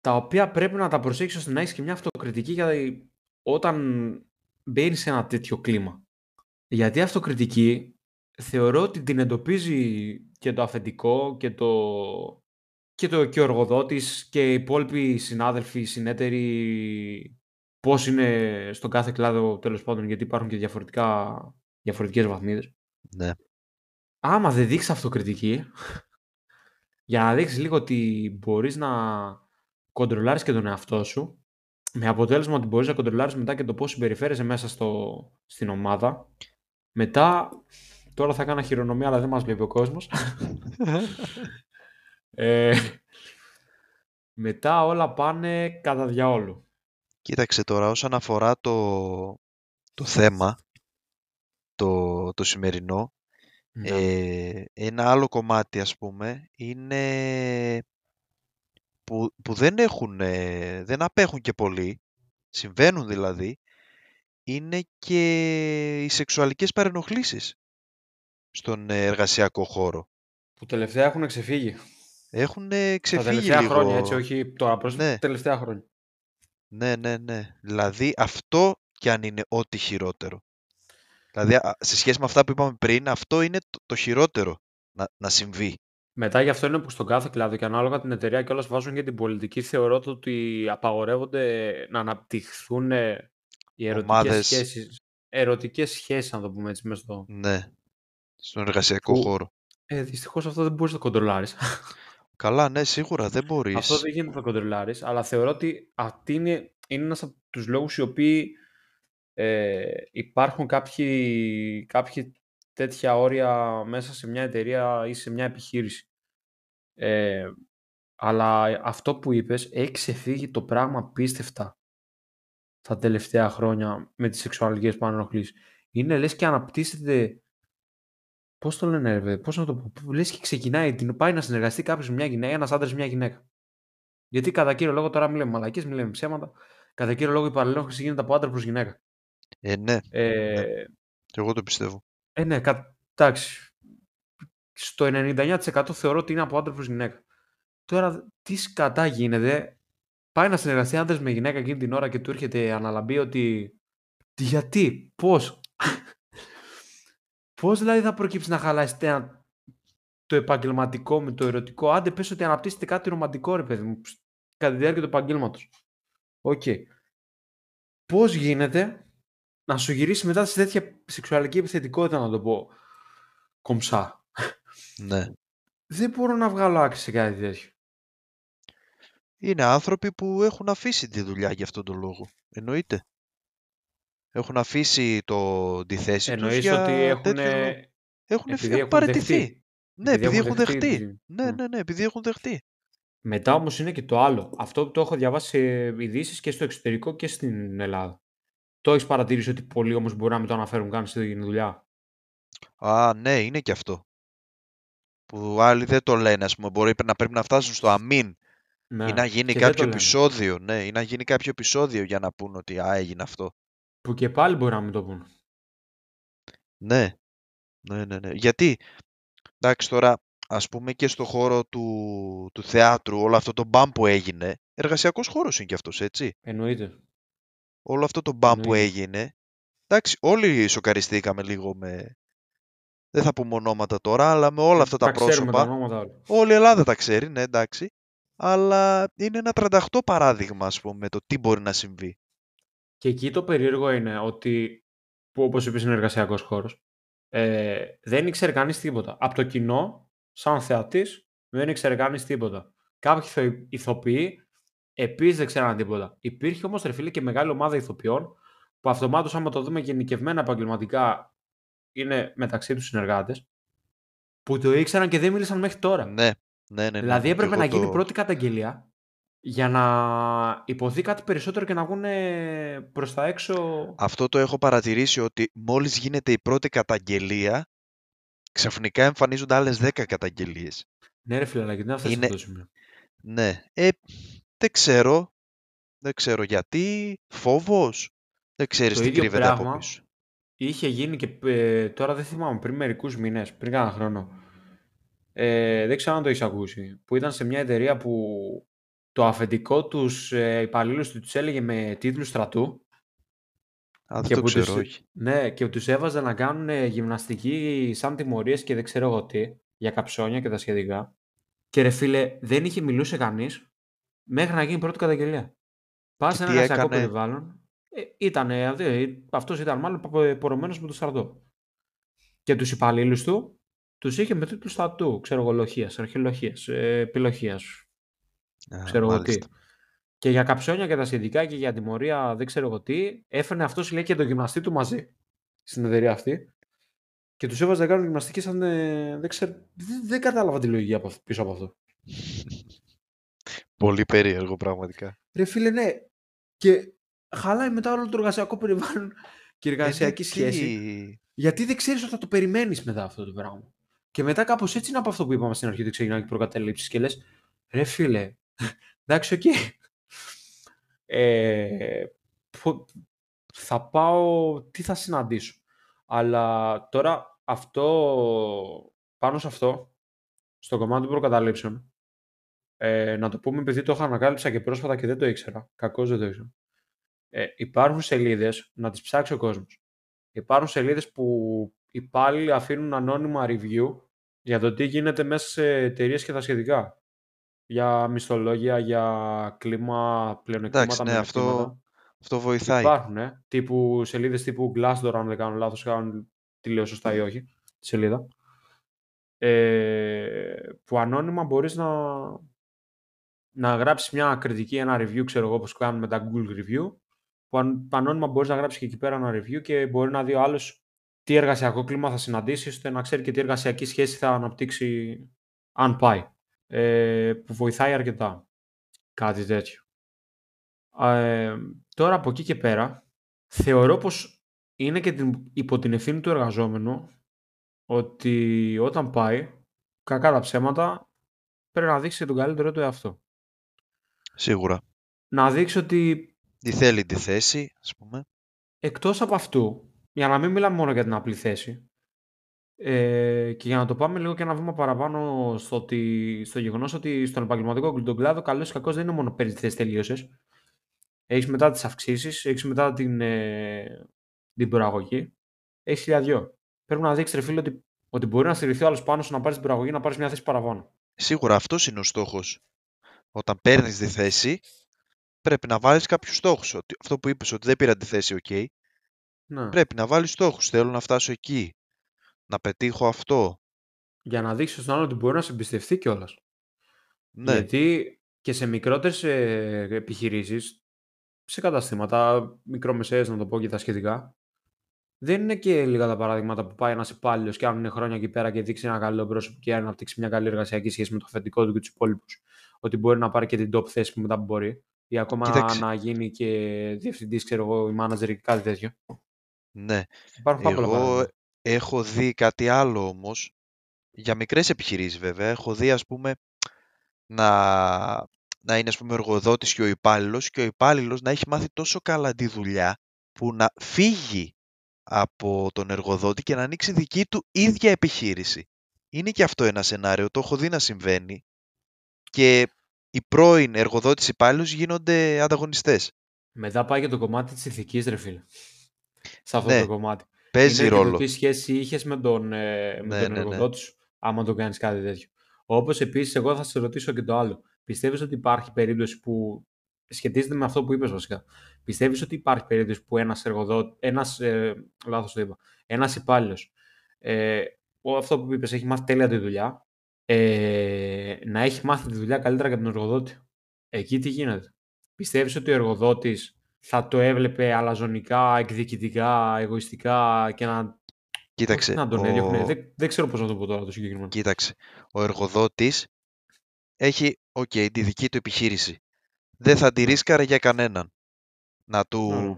τα οποία πρέπει να τα προσέξεις ώστε να έχεις και μια αυτοκριτική γιατί όταν μπαίνεις σε ένα τέτοιο κλίμα. Γιατί αυτοκριτική θεωρώ ότι την εντοπίζει και το αφεντικό και το, και, το, και ο εργοδότης και οι υπόλοιποι συνάδελφοι, συνέτεροι πώς είναι στον κάθε κλάδο τέλος πάντων γιατί υπάρχουν και διαφορετικά, διαφορετικές βαθμίδες. Ναι. Άμα δεν δείξεις αυτοκριτική για να δείξεις λίγο ότι μπορείς να κοντρολάρεις και τον εαυτό σου με αποτέλεσμα ότι μπορείς να κοντρολάρεις μετά και το πώς συμπεριφέρεσαι μέσα στο, στην ομάδα. Μετά, τώρα θα κάνω χειρονομία αλλά δεν μας βλέπει ο κόσμος. ε, μετά όλα πάνε κατά διαόλου. Κοίταξε τώρα όσον αφορά το, το θέμα, το, το σημερινό, Ναι. ε, ένα άλλο κομμάτι ας πούμε είναι που, που δεν έχουν, ε, δεν απέχουν και πολύ, συμβαίνουν δηλαδή, είναι και οι σεξουαλικές παρενοχλήσεις στον ε, εργασιακό χώρο. Που τελευταία έχουν ξεφύγει. Έχουν Τα ξεφύγει τελευταία λίγο. χρόνια, έτσι, όχι τώρα προς Ναι. τελευταία χρόνια. Ναι, ναι, ναι. Δηλαδή αυτό κι αν είναι ό,τι χειρότερο. Δηλαδή α, σε σχέση με αυτά που είπαμε πριν, αυτό είναι το, το χειρότερο να, να συμβεί. Μετά γι' αυτό είναι που στον κάθε κλάδο και ανάλογα την εταιρεία και όλα βάζουν και την πολιτική θεωρώ το ότι απαγορεύονται να αναπτυχθούν ε, οι ερωτικές Ομάδες. σχέσεις. Ερωτικές σχέσεις, να το πούμε έτσι, μέσα στο... Ναι. Στον εργασιακό Που- χώρο. Ε, δυστυχώς αυτό δεν μπορείς να το κοντρολάρεις. Καλά, ναι, σίγουρα δεν μπορείς. αυτό δεν γίνεται να το κοντρολάρεις, αλλά θεωρώ ότι αυτή είναι, είναι ένας από τους λόγους οι οποίοι ε, υπάρχουν κάποιοι, κάποιοι τέτοια όρια μέσα σε μια εταιρεία ή σε μια επιχείρηση. Ε, αλλά αυτό που είπες έχει ξεφύγει το πράγμα πίστευτα τα τελευταία χρόνια με τις σεξουαλικές παρενοχλήσεις. Είναι λες και αναπτύσσεται Πώς το λένε, ρε, παιδί, πώς να το πω. Λες και ξεκινάει, την πάει να συνεργαστεί κάποιος με μια γυναίκα, ένας άντρας με μια γυναίκα. Γιατί κατά κύριο λόγο τώρα μιλάμε μαλακίες, μιλάμε ψέματα. Κατά κύριο λόγο η παρενόχληση γίνεται από άντρα προς γυναίκα. Ε, ναι, Ε, και εγώ το πιστεύω. Ε, ναι, κα... εντάξει. Στο 99% θεωρώ ότι είναι από άντρα προς γυναίκα. Τώρα, τι σκατά γίνεται, πάει να συνεργαστεί άντρας με γυναίκα εκείνη την ώρα και του έρχεται αναλαμπή ότι γιατί, πώς. Πώς δηλαδή θα προκύψει να χαλάσετε ένα- το επαγγελματικό με το ερωτικό; Άντε πες ότι αναπτύσσετε κάτι ρομαντικό ρε παιδί μου, κατά τη διάρκεια του επαγγέλματος. Οκ. Πώς γίνεται να σου γυρίσει μετά σε τέτοια σεξουαλική επιθετικότητα, να το πω κομψά; Ναι. Δεν μπορώ να βγάλω άκρη σε κάτι τέτοιο. Είναι άνθρωποι που έχουν αφήσει τη δουλειά για αυτόν τον λόγο. Εννοείται. Έχουν αφήσει το, τη θέση τους Εννοείς για ότι έχουν, τέτοιο λόγο. Έχουν, επειδή έχουν έχουν παραιτηθεί. δεχτεί. Ναι, επειδή, έχουν δεχτεί. τη- Ναι, Μμ. ναι, ναι, επειδή έχουν δεχτεί. Μετά όμως είναι και το άλλο. Αυτό που το έχω διαβάσει σε ειδήσεις και στο εξωτερικό και στην Ελλάδα. Το έχεις παρατηρήσει ότι πολλοί όμως μπορεί να μην το αναφέρουν καν στη δουλειά; Α, ναι, είναι και αυτό. Που άλλοι δεν το λένε, ας πούμε. Μπορεί να πρέπει να φτάσουν στο αμήν Ναι. ή να γίνει και δεν το κάποιο λένε. επεισόδιο. Ναι, ή να γίνει κάποιο επεισόδιο για να πούν ότι α, έγινε αυτό. Που και πάλι μπορεί να μην το πούν. Ναι, ναι, ναι, ναι. Γιατί, εντάξει τώρα, ας πούμε και στο χώρο του, του θεάτρου, όλο αυτό το μπαμ που έγινε, εργασιακός χώρος είναι και αυτός, έτσι. Εννοείται. Όλο αυτό το μπαμ που Εννοείται. έγινε, εντάξει, όλοι σοκαριστήκαμε λίγο με, δεν θα πούμε ονόματα τώρα, αλλά με όλα αυτά τα, ξέρουμε τα πρόσωπα. ονόματα όλα. Όλη η Ελλάδα τα ξέρει, ναι, εντάξει. Αλλά είναι ένα 38 παράδειγμα, ας πούμε, το τι μπορεί να συμβεί. Και εκεί το περίεργο είναι ότι, που όπως είπες είναι εργασιακός χώρος, ε, δεν ήξερε κανείς τίποτα. Από το κοινό, σαν θεατής, δεν ήξερε κανείς τίποτα. Κάποιοι ηθο- ηθοποιοί επίσης δεν ξέραν τίποτα. Υπήρχε όμως, ρε φίλε, και μεγάλη ομάδα ηθοποιών, που αυτομάτως άμα το δούμε γενικευμένα επαγγελματικά, είναι μεταξύ τους συνεργάτες, που το ήξεραν και δεν μίλησαν μέχρι τώρα. Ναι, ναι, ναι. ναι, Δηλαδή ναι, έπρεπε και να εγώ γίνει το- πρώτη καταγγελία για να υποθεί κάτι περισσότερο και να βγουν προς τα έξω. Αυτό το έχω παρατηρήσει ότι μόλις γίνεται η πρώτη καταγγελία, ξαφνικά εμφανίζονται άλλες 10 καταγγελίες. Ναι, ρε φίλε, αλλά γιατί να φτάσεις σε Είναι- αυτό το σημείο; Ναι, ε, δεν ξέρω. Δεν ξέρω γιατί. Φόβος. Δεν ξέρεις Το τι ίδιο κρύβεται από πράγμα πίσω. Είχε γίνει και ε, τώρα δεν θυμάμαι, πριν μερικούς μήνες, πριν κάνα χρόνο. Ε, δεν ξέρω αν το έχεις ακούσει. Που ήταν σε μια εταιρεία που το αφεντικό τους ε, υπαλλήλους του τους έλεγε με τίτλους στρατού Α, δεν Και το που ξέρω, τους, όχι. ναι, και τους έβαζα να κάνουν ε, γυμναστική σαν τιμωρίες και δεν ξέρω εγώ τι, για καψόνια και τα σχετικά. Και ρε φίλε, δεν είχε μιλούσε κανείς μέχρι να γίνει πρώτη καταγγελία. Πας Και σε ένα τι εργασιακό έκανε, περιβάλλον, ε, ήταν, αυτός ήταν μάλλον πο- πορωμένος με το στρατό. Και τους υπαλλήλους του, τους είχε με τίτλους στρατού, ξέρω εγώ, λοχείας, αρχαιολογίας, ε, επιλοχίας, Α, ξέρω εγώ τι. μάλιστα. Και για καψόνια και τα σχετικά και για τιμωρία δεν ξέρω εγώ τι, έφερνε αυτός λέει και τον γυμναστή του μαζί στην εταιρεία αυτή. Και τους έβαζε να κάνουν γυμναστική σαν. ε, δεν, ξέρω, δεν, δεν κατάλαβα τη λογική από, αυτό- πίσω από αυτό. Πολύ περίεργο πραγματικά. Ρε φίλε, ναι. Και χαλάει μετά όλο το εργασιακό περιβάλλον και η Ε, ναι, εργασιακή τι... σχέση. Γιατί δεν ξέρεις ότι θα το περιμένεις μετά αυτό το πράγμα. Και μετά κάπως έτσι είναι από αυτό που είπαμε στην αρχή ότι ξεκινάνε και προκαταλήψεις και λες, ρε φίλε, εντάξει, οκ. Ε, πο- θα πάω, τι θα συναντήσω. Αλλά τώρα αυτό, πάνω σε αυτό, στο κομμάτι των προκαταλήψεων, ε, να το πούμε επειδή το είχα ανακάλυψα και πρόσφατα και δεν το ήξερα, κακώς δεν το ήξερα. Ε, υπάρχουν σελίδες, να τις ψάξει ο κόσμος. Υπάρχουν σελίδες που οι υπάλληλοι αφήνουν ανώνυμα review για το τι γίνεται μέσα σε εταιρείες και τα σχετικά. Για μισθολόγια, για κλίμα, Εντάξει, πλεονεκτήματα, ναι, μειονεκτήματα. αυτό, αυτό βοηθάει. Υπάρχουν, ε, τύπου σελίδες τύπου Glassdoor, αν δεν κάνω λάθος, κάνουν τι λέω σωστά ή όχι, τη σελίδα. Ε, που ανώνυμα μπορείς να, να γράψεις μια κριτική, ένα review, ξέρω εγώ, όπως κάνουν με τα Google Review, που αν, ανώνυμα μπορείς να γράψεις και εκεί πέρα ένα review και μπορεί να δει ο άλλος τι εργασιακό κλίμα θα συναντήσει, ώστε να ξέρει και τι εργασιακή σχέση θα αναπτύξει αν πάει. Ε, που βοηθάει αρκετά. Κάτι τέτοιο. Ε, τώρα από εκεί και πέρα, θεωρώ πως είναι και την, υπό την ευθύνη του εργαζόμενου ότι όταν πάει, κακά τα ψέματα, πρέπει να δείξει και τον καλύτερο του εαυτό. Σίγουρα. Να δείξει ότι Τι θέλει τη θέση, ας πούμε. εκτός από αυτού, για να μην μιλάμε μόνο για την απλή θέση, ε, και για να το πάμε λίγο και ένα βήμα παραπάνω στο, ότι, στο γεγονός ότι στον επαγγελματικό τον κλάδο καλώς ή κακώς δεν είναι μόνο παίρνεις τη θέση τελείωσες. Έχεις μετά τις αυξήσεις, έχεις μετά την, ε, την προαγωγή, έχεις χιλιαδιό. Πρέπει να δείξεις ρε φίλε ότι, ότι μπορεί να στηριχθεί ο άλλος πάνω σου να πάρεις την προαγωγή να πάρεις μια θέση παραπάνω. Σίγουρα αυτός είναι ο στόχος. Όταν παίρνεις τη θέση, πρέπει να βάλεις κάποιους στόχους. Ότι, αυτό που είπες, ότι δεν πήρα τη θέση, οκ. Ναι. Πρέπει να βάλεις στόχους. Θέλω να φτάσω εκεί. Να πετύχω αυτό. Για να δείξεις στον άλλον ότι μπορεί να σε εμπιστευτεί κιόλας. Ναι, Γιατί και σε μικρότερες επιχειρήσεις, σε καταστήματα, μικρομεσαίες να το πω και τα σχετικά, δεν είναι και λίγα τα παραδείγματα που πάει ένας υπάλληλος και αν είναι χρόνια εκεί πέρα και δείξει ένα καλό πρόσωπο και αναπτύξει μια καλή εργασιακή σχέση με το αφεντικό του και τους υπόλοιπους, ότι μπορεί να πάρει και την top θέση που μετά που μπορεί, ή ακόμα Κοίταξε. να γίνει και διευθυντής, ξέρω εγώ, ή manager ή κάτι τέτοιο. ναι. Υπάρχουν πάρα πολλά Εγώ παραδείγματα. Έχω δει κάτι άλλο όμως, για μικρές επιχειρήσεις βέβαια, έχω δει ας πούμε να, να είναι ας πούμε ο εργοδότης και ο υπάλληλος και ο υπάλληλος να έχει μάθει τόσο καλά τη δουλειά που να φύγει από τον εργοδότη και να ανοίξει δική του ίδια επιχείρηση. Είναι και αυτό ένα σενάριο, το έχω δει να συμβαίνει και οι πρώην εργοδότης υπάλληλους γίνονται ανταγωνιστές. Μετά πάει και το κομμάτι της ηθικής, ρε φίλε. Σε αυτό Ναι, το κομμάτι. Παίζει είναι και το ρόλο. τι σχέση είχες με τον, ε, με Ναι, τον ναι, ναι. εργοδότη σου, άμα το κάνεις κάτι τέτοιο. Όπως επίσης, εγώ θα σε ρωτήσω και το άλλο. Πιστεύεις ότι υπάρχει περίπτωση που. Σχετίζεται με αυτό που είπες βασικά. Πιστεύεις ότι υπάρχει περίπτωση που ένας εργοδότη. Ένας. Ε, Λάθος το είπα. Ένας υπάλληλος. Ε, ο- αυτό που είπες, έχει μάθει τέλεια τη δουλειά. Ε, να έχει μάθει τη δουλειά καλύτερα για τον εργοδότη. Εκεί τι γίνεται. Πιστεύεις ότι ο εργοδότης θα το έβλεπε αλαζονικά, εκδικητικά, εγωιστικά και να, όχι Κοίταξε, να τον έδιωχνε. ο... Δεν, δεν ξέρω πώς να το πω τώρα το συγκεκριμένο. Κοίταξε, ο εργοδότης έχει, οκ, τη δική του επιχείρηση. Δεν θα τη ρίσκαρε για κανέναν. Να του Ναι, ναι.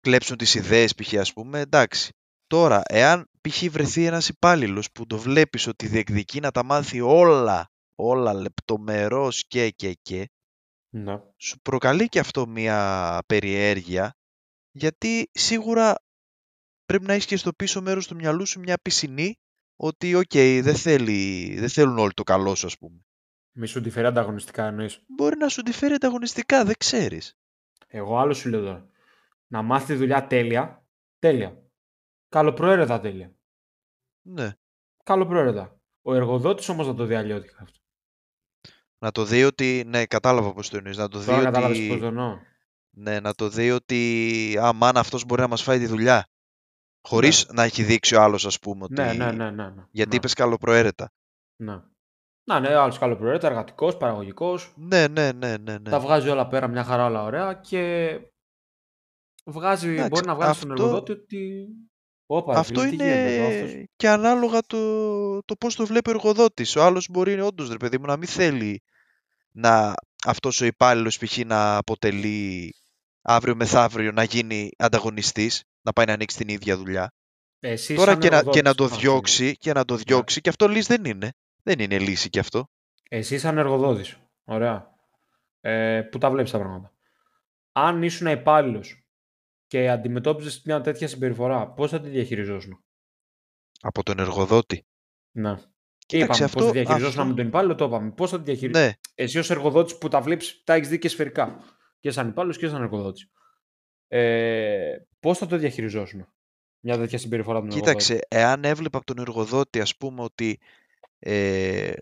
κλέψουν τις ιδέες π.χ. ας πούμε, εντάξει. Τώρα, εάν π.χ. βρεθεί ένας υπάλληλος που το βλέπεις ότι διεκδικεί να τα μάθει όλα, όλα λεπτομερώς και και και, Ναι. σου προκαλεί και αυτό μια περιέργεια, γιατί σίγουρα πρέπει να έχεις και στο πίσω μέρος του μυαλού σου μια πισινή ότι, οκ, δεν, θέλει, δεν θέλουν όλοι το καλό σου, ας πούμε. Μη σου τη φέρει ανταγωνιστικά εννοείς. Μπορεί να σου τη φέρει ανταγωνιστικά, δεν ξέρεις. Εγώ άλλο σου λέω τώρα. να μάθεις τη δουλειά τέλεια, τέλεια. Καλοπροαίρετα τέλεια. Ναι. Καλοπροαίρετα. Ο εργοδότης όμως θα το δει αλλιώτικα αυτό. Να το δει ότι. Ναι, κατάλαβα πώς το εννοείς. Να το δει Τώρα κατάλαβες ότι. πώς το εννοώ. Ναι, να το δει ότι. Α, μάνα, αυτός μπορεί να μας φάει τη δουλειά. Χωρίς να έχει δείξει ο άλλος, ας πούμε, ότι. Ναι, ναι, ναι, ναι. ναι. Γιατί ναι. είπες καλοπροαίρετα. Ναι. Να, ναι, άλλος καλοπροαίρετα, εργατικός, παραγωγικός. Ναι, ναι, ναι, ναι. ναι. Τα βγάζει όλα πέρα μια χαρά, όλα ωραία και βγάζει, Εντάξει, μπορεί να βγάλει στον αυτό- εργοδότη ότι. Όπα, ρε Αυτό φίλε, τι γίνεται εδώ, είναι αυτός. και ανάλογα το, το πώς το βλέπει ο εργοδότης. Ο άλλος μπορεί όντως, ρε παιδί μου, να μην θέλει να αυτός ο υπάλληλος π.χ. να αποτελεί αύριο μεθαύριο να γίνει ανταγωνιστής, να πάει να ανοίξει την ίδια δουλειά. Εσύ Τώρα σαν και να, και να εργοδότης, το αυτό είναι. διώξει, και να το διώξει, και αυτό λύση δεν είναι. Δεν είναι λύση κι αυτό. Εσύ σαν εργοδότης, ωραία, ε, που τα βλέπεις τα πράγματα. Αν ήσουν υπάλληλος και αντιμετώπιζες μια τέτοια συμπεριφορά, πώς θα τη διαχειριζόσουν; Από τον εργοδότη. Ναι. Κοίταξε, είπαμε πώς αυτό- θα διαχειριζόσουν αυτό- με τον υπάλληλο, το είπαμε. Πώς θα τη διαχειριζόσουν. Ναι, Εσύ ως εργοδότης που τα βλέπεις, τα έχεις δει και σφαιρικά. Και σαν υπάλληλος και σαν εργοδότης. Ε, πώς θα το διαχειριζόσουν μια τέτοια συμπεριφορά από τον εργοδότη; κοίταξε, εάν έβλεπα από τον εργοδότη, ας πούμε, ότι ε,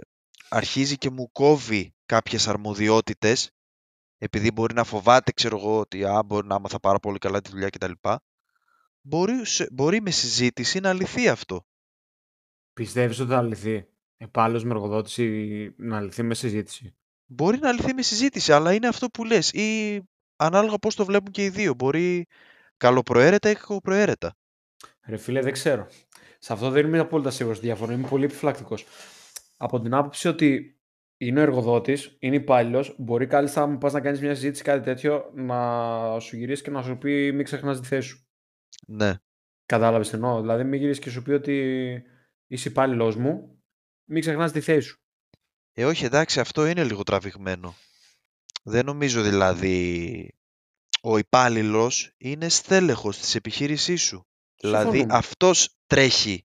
αρχίζει και μου κόβει κάποιες αρμοδιότητες, επειδή μπορεί να φοβάται, ξέρω εγώ, ότι α, μπορεί να μάθα πάρα πολύ καλά τη δουλειά κτλ. Μπορεί, σε- μπορεί με συζήτηση να λυθεί αυτό. Πιστεύεις ότι θα λυθεί; Υπάλληλος με εργοδότης ή να λυθεί με συζήτηση. Μπορεί να λυθεί με συζήτηση, αλλά είναι αυτό που λες. Ή ανάλογα πώς το βλέπουν και οι δύο. Μπορεί καλοπροαίρετα ή κακοπροαίρετα. Ρε φίλε, δεν ξέρω. Σε αυτό δεν είμαι απόλυτα σίγουρος στη διαφορά. Είμαι πολύ επιφυλακτικός. Από την άποψη ότι είναι ο εργοδότης, είναι υπάλληλος, μπορεί κάλλιστα, αν πας να κάνεις μια συζήτηση κάτι τέτοιο, να σου γυρίσεις και να σου πει μην ξεχνάς τη θέση σου. Ναι. Κατάλαβες τι εννοώ; Δηλαδή, μην γυρίσεις και σου πει ότι είσαι υπάλληλος μου, μην ξεχνάς τη θέση σου. Ε, όχι, εντάξει, αυτό είναι λίγο τραβηγμένο. Δεν νομίζω δηλαδή ο υπάλληλος είναι στέλεχος της επιχείρησής σου. Δηλαδή Συμφωνούμε. αυτός τρέχει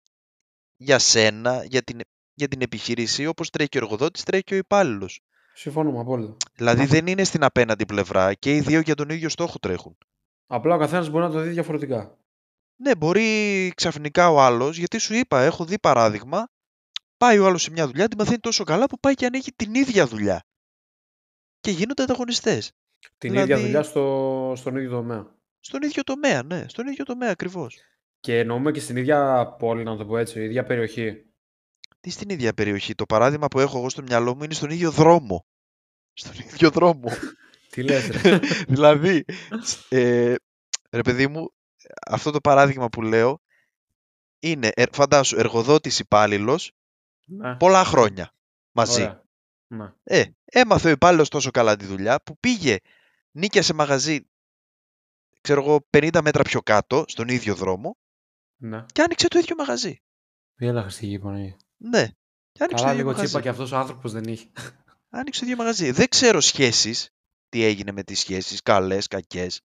για σένα, για την, για την επιχείρηση, όπως τρέχει και ο εργοδότης, τρέχει και ο υπάλληλος. Συμφωνούμε απόλυτα. Δηλαδή δεν είναι στην απέναντι πλευρά και οι δύο για τον ίδιο στόχο τρέχουν. Απλά ο καθένας μπορεί να το δει διαφορετικά. Ναι, μπορεί ξαφνικά ο άλλος, γιατί σου είπα, έχω δει παράδειγμα, πάει ο άλλος σε μια δουλειά, τη μαθαίνει τόσο καλά που πάει και ανοίγει την ίδια δουλειά. Και γίνονται ανταγωνιστές. Την Δηλαδή- ίδια δουλειά στο, στον ίδιο τομέα. Στον ίδιο τομέα, ναι, στον ίδιο τομέα ακριβώς. Και εννοούμε και στην ίδια πόλη, να το πω έτσι, η ίδια περιοχή. Τι στην ίδια περιοχή. Το παράδειγμα που έχω εγώ στο μυαλό μου είναι στον ίδιο δρόμο. Στον ίδιο δρόμο. Τι λες, ρε. δηλαδή, ε, ρε παιδί μου, αυτό το παράδειγμα που λέω είναι, ε, φαντάσου, εργοδότης υπάλληλος Ναι. πολλά χρόνια μαζί. Ωραία. Ναι. Ε, έμαθε ο υπάλληλος τόσο καλά τη δουλειά που πήγε, νίκιασε μαγαζί, ξέρω εγώ, 50 μέτρα πιο κάτω, στον ίδιο δρόμο ναι. και άνοιξε το ίδιο μαγαζί. Έλα Χριστική Παναγία. Ναι. Και άνοιξε Καλά το ίδιο λίγο μαγαζί. τσίπα και αυτός ο άνθρωπος δεν είχε. Άνοιξε το ίδιο μαγαζί. Δεν ξέρω σχέσεις, τι έγινε με τις σχέσεις, καλές, κακές.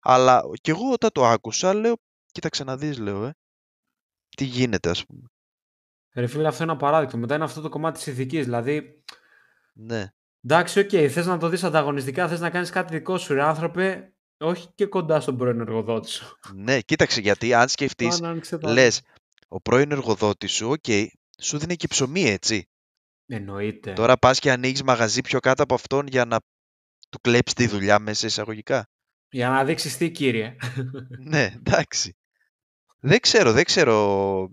Αλλά κι εγώ όταν το άκουσα, λέω, κοίταξε να δεις, λέω, ε. Τι γίνεται, ας πούμε. Ρε φίλε, αυτό είναι απαράδεκτο. Μετά είναι αυτό το κομμάτι της ηθικής. Δηλαδή, Ναι. εντάξει, οκ, θες να το δεις ανταγωνιστικά, θες να κάνεις κάτι δικό σου, ρε άνθρωπε, όχι και κοντά στον πρώην εργοδότη σου. Ναι, κοίταξε, γιατί αν σκεφτείς, Πάνε, άνοιξε το άλλο. λες, ο πρώην εργοδότης σου, οκ, σου δίνει και ψωμί, έτσι. Εννοείται. Τώρα πας και ανοίγεις μαγαζί πιο κάτω από αυτόν για να του κλέψεις τη δουλειά μέσα εισαγωγικά. Για να δείξεις τι, κύριε. ναι, εντάξει. Δεν ξέρω, δεν ξέρω.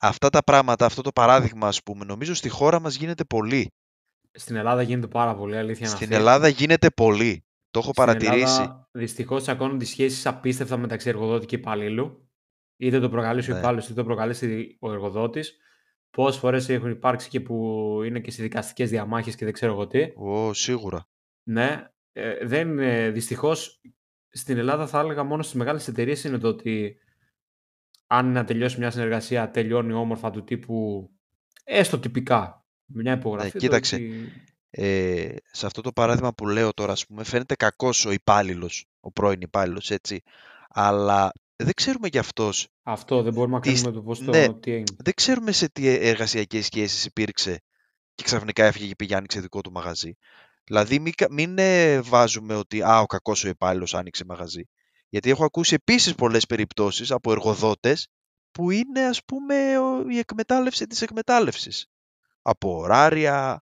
Αυτά τα πράγματα, αυτό το παράδειγμα, ας πούμε, νομίζω στη χώρα μας γίνεται πολύ. Στην Ελλάδα γίνεται πάρα πολύ, αλήθεια είναι Στην αυτή. Ελλάδα γίνεται πολύ. Το έχω Στην παρατηρήσει. Ελλάδα, δυστυχώς τσακώνονται οι σχέσεις απίστευτα μεταξύ εργοδότη και υπαλλήλου. Είτε το προκαλέσει ο Ναι. υπάλληλος είτε το προκαλέσει ο εργοδότης. Πόσες φορές έχουν υπάρξει και που είναι και σε δικαστικές διαμάχες και δεν ξέρω εγώ τι. Ω, σίγουρα. Ναι, ε, δεν, ε, δυστυχώς στην Ελλάδα θα έλεγα μόνο στις μεγάλες εταιρείες είναι το ότι αν είναι να τελειώσει μια συνεργασία τελειώνει όμορφα του τύπου έστω τυπικά μια υπογραφή. το Ναι, κοίταξε. ότι- Ε, σε αυτό το παράδειγμα που λέω τώρα, ας πούμε, φαίνεται κακός ο υπάλληλος, ο πρώην υπάλληλος, έτσι. Αλλά δεν ξέρουμε κι αυτός, Αυτό δεν μπορούμε να τις- κρίνουμε το πώς το ναι. τι έγινε. δεν ξέρουμε σε τι εργασιακές σχέσεις υπήρξε και ξαφνικά έφυγε και πήγε άνοιξε δικό του μαγαζί. Δηλαδή μην, κα- μην ε, βάζουμε ότι α, ο κακός ο υπάλληλος άνοιξε μαγαζί. Γιατί έχω ακούσει επίσης πολλές περιπτώσεις από εργοδότες που είναι ας πούμε ο- η εκμετάλλευση της εκμετάλλευσης. Από ωράρια,